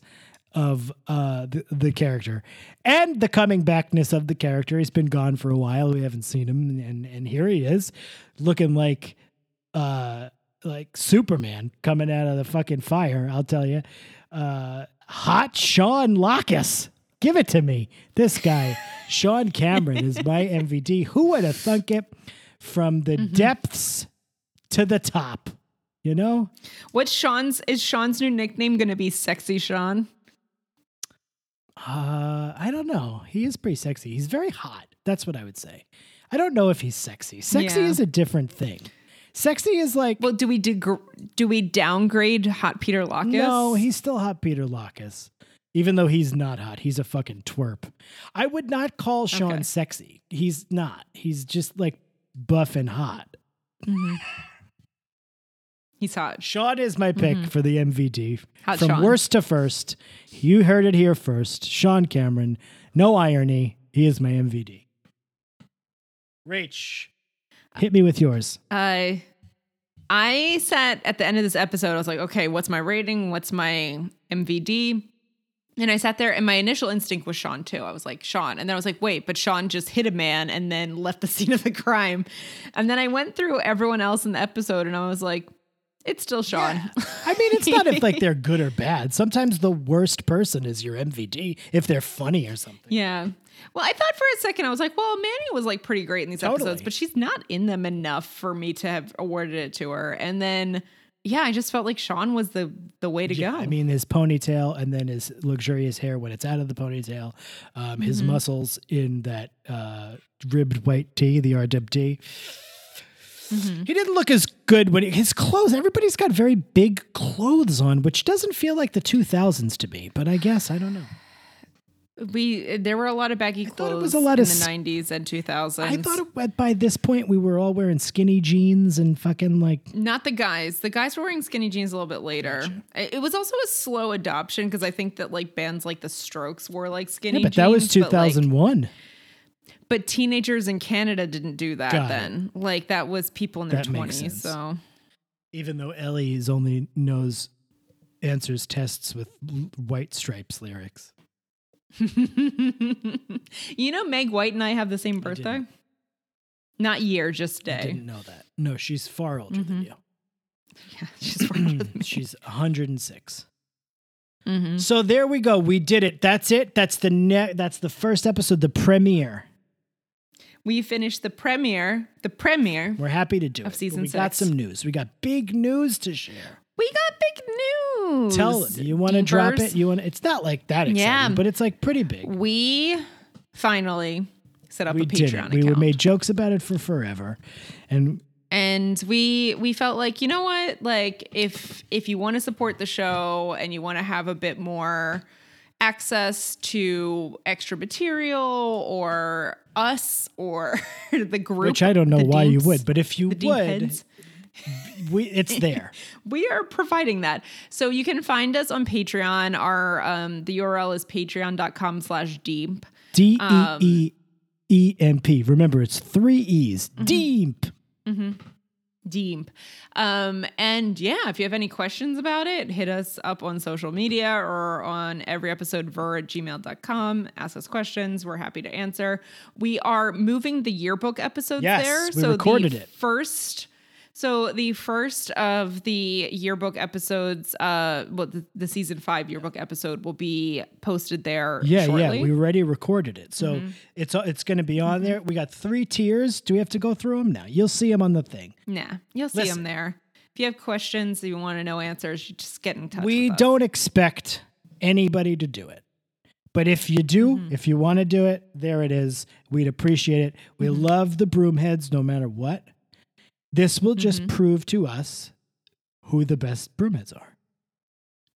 of uh, the, the character and the coming backness of the character. He's been gone for a while. We haven't seen him, and and here he is, looking like uh, like Superman coming out of the fucking fire. I'll tell you, uh, hot Sean Lockus. Give it to me. This guy, Sean Cameron, is my MVD. Who would have thunk it from the depths to the top? You know? What's Sean's is Sean's new nickname going to be Sexy Sean? Uh, I don't know. He is pretty sexy. He's very hot. That's what I would say. I don't know if he's sexy. Sexy Yeah. is a different thing. Sexy is like Well, do we degr- do we downgrade Hot Peter Lockus? no, he's still hot Peter Lockus. Even though he's not hot, he's a fucking twerp. I would not call Sean Okay. sexy. He's not. He's just like buff and hot. he's hot. Sean is my pick for the MVD. Mm-hmm. Hot From Sean. worst to first. You heard it here first. Sean Cameron. No irony. He is my MVD. Rach. Hit me with yours. Uh, I sat at the end of this episode. I was like, okay, what's my rating? What's my MVD? And I sat there, and my initial instinct was Sean too. I was like, Sean. And then I was like, wait, but Sean just hit a man and then left the scene of the crime. And then I went through everyone else in the episode and I was like, it's still Sean. I mean, it's not if like they're good or bad. Sometimes the worst person is your MVD if they're funny or something. Yeah. Well, I thought for a second, I was like, well, Manny was like pretty great in these Totally. episodes, but she's not in them enough for me to have awarded it to her. And then, yeah, I just felt like Sean was the the way to Yeah, go. I mean, his ponytail and then his luxurious hair when it's out of the ponytail, um, his Mm-hmm. muscles in that uh, ribbed white tee, the RWT. Mm-hmm. He didn't look as good when he, his clothes. Everybody's got very big clothes on, which doesn't feel like the 2000s to me. But I guess I don't know. We there were a lot of baggy thought clothes it was a lot in of the 90s and 2000s. I thought it, by this point we were all wearing skinny jeans and fucking like Not the guys. The guys were wearing skinny jeans a little bit later. It it was also a slow adoption because I think that like bands like the Strokes wore like skinny yeah, but jeans. that was but, like- 2001. But, teenagers in Canada didn't do that Got it. then. Like that was people in their 20s. So Even though Ellie's only knows answers tests with white stripes lyrics. you know, Meg White and I have the same birthday. didn't. Year, just day. I didn't know that. No, she's far older than you. Yeah, she's far older than me. She's 106. Mhm. So there we go. We did it. That's it. That's the ne- that's the first episode, the premiere. We finished the premiere. The premiere. We're happy to do Of it. season we got some news. We got big news to share. We got big news. Tell them. You want to drop it? You want it's not like that exciting, Yeah. but it's like pretty big. We finally set up We a did Patreon it. We account. made jokes about it for forever. And and we we felt like you know what like if if you want to support the show and you want to have a bit more access to extra material or us or the group which I don't know why you would, but if you would, heads, we it's there. we are providing that so you can find us on patreon our um the url is patreon.com slash deep D Um, E E E M P. Remember, it's three E's. Mm-hmm. Deep. Deep. Um, and yeah, if you have any questions about it, hit us up on social media or on every episode ver at gmail.com. Ask us questions. We're happy to answer. We are moving the yearbook episodes Yes, there. we so recorded the it. first so the first of the yearbook episodes, uh, well, the, the season five yearbook episode will be posted there. Yeah, shortly. yeah. We already recorded it, so Mm-hmm. it's it's going to be on there. We got three tiers. Do we have to go through them now? You'll see them on the thing. Nah, you'll see Listen. them there. If you have questions, if you want to know answers, you just get in touch. we don't expect anybody to do it. But if you do, Mm-hmm. if you want to do it, there it is. We'd appreciate it. We Mm-hmm. love the broomheads no matter what. This will just Mm-hmm. prove to us who the best broomheads are.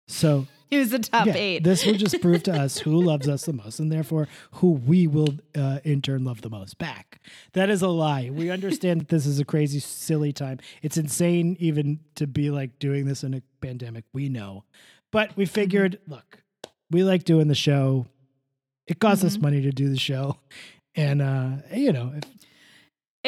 So, Who's the top yeah, eight? this will just prove to us who loves us the most and therefore who we will uh, in turn love the most back. That is a lie. We understand that this is a crazy, silly time. It's insane even to be like doing this in a pandemic. We know. But we figured, look, we like doing the show. It costs us money to do the show. And, uh, you know, if,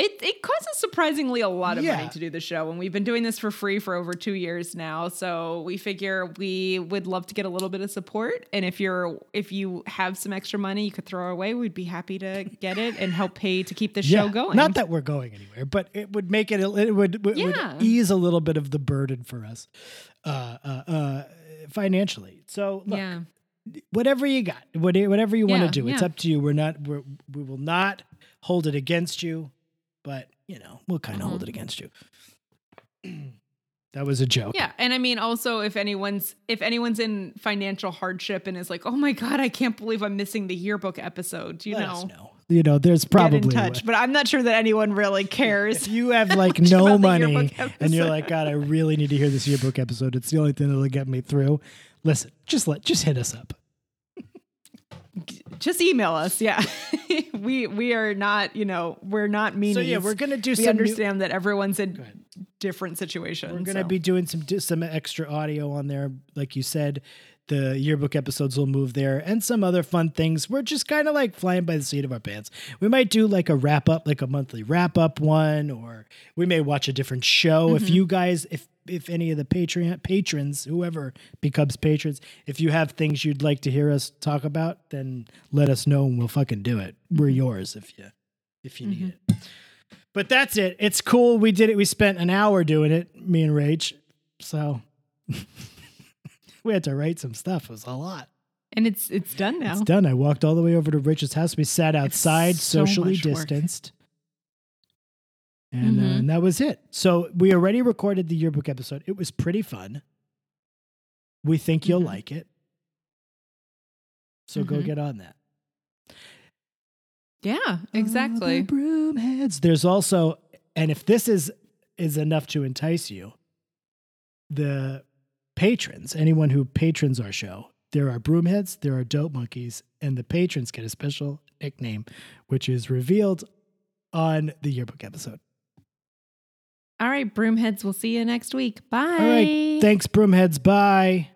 It it costs us surprisingly a lot of Yeah. money to do the show, and we've been doing this for free for over two years now. So we figure we would love to get a little bit of support, and if you're if you have some extra money you could throw our way, we'd be happy to get it and help pay to keep the show going. not that we're going anywhere, but it would make it, it would, it Yeah. would ease a little bit of the burden for us uh, uh, uh, financially. So, look, yeah, whatever you got, whatever you want Yeah, to do, it's up to you. We're not, we're, we will not hold it against you, but you know, we'll kind of hold it mm-hmm. against you. that was a joke. yeah, and I mean also if anyone's if anyone's in financial hardship and is like, oh my god, I can't believe I'm missing the yearbook episode, you know, know. You know, there's get probably in touch. But I'm not sure that anyone really cares. If you have like no money and you're like, God, I really need to hear this yearbook episode. It's the only thing that'll get me through. Listen, just let, just hit us up. Just email us. Yeah. we we are not, you know, we're not meanies. So yeah, we're gonna do we some. new- understand that everyone's in different situations. we're gonna so. be doing some some extra audio on there, like you said. The yearbook episodes will move there, and some other fun things. We're just kind of like flying by the seat of our pants. We might do like a wrap up, like a monthly wrap up one, or we may watch a different show. If Mm-hmm. you guys, if if any of the Patreon patrons, whoever becomes patrons, if you have things you'd like to hear us talk about, then let us know and we'll fucking do it. We're mm-hmm. yours if you if you need mm-hmm. it. But that's it. It's cool. We did it. We spent an hour doing it, me and Rach. So we had to write some stuff. It was a lot. And it's it's done now. It's done. I walked all the way over to Rich's house. We sat outside, so socially distanced. And, uh, Mhm. and that was it. So we already recorded the yearbook episode. It was pretty fun. We think you'll Mhm. like it. So go Mhm. get on that. Yeah, exactly. The broom heads. There's also, and if this is is enough to entice you, the patrons, anyone who patrons our show, there are broomheads, there are dope monkeys, and the patrons get a special nickname, which is revealed on the yearbook episode. All right, broomheads, we'll see you next week. Bye. All right, thanks, broomheads. Bye.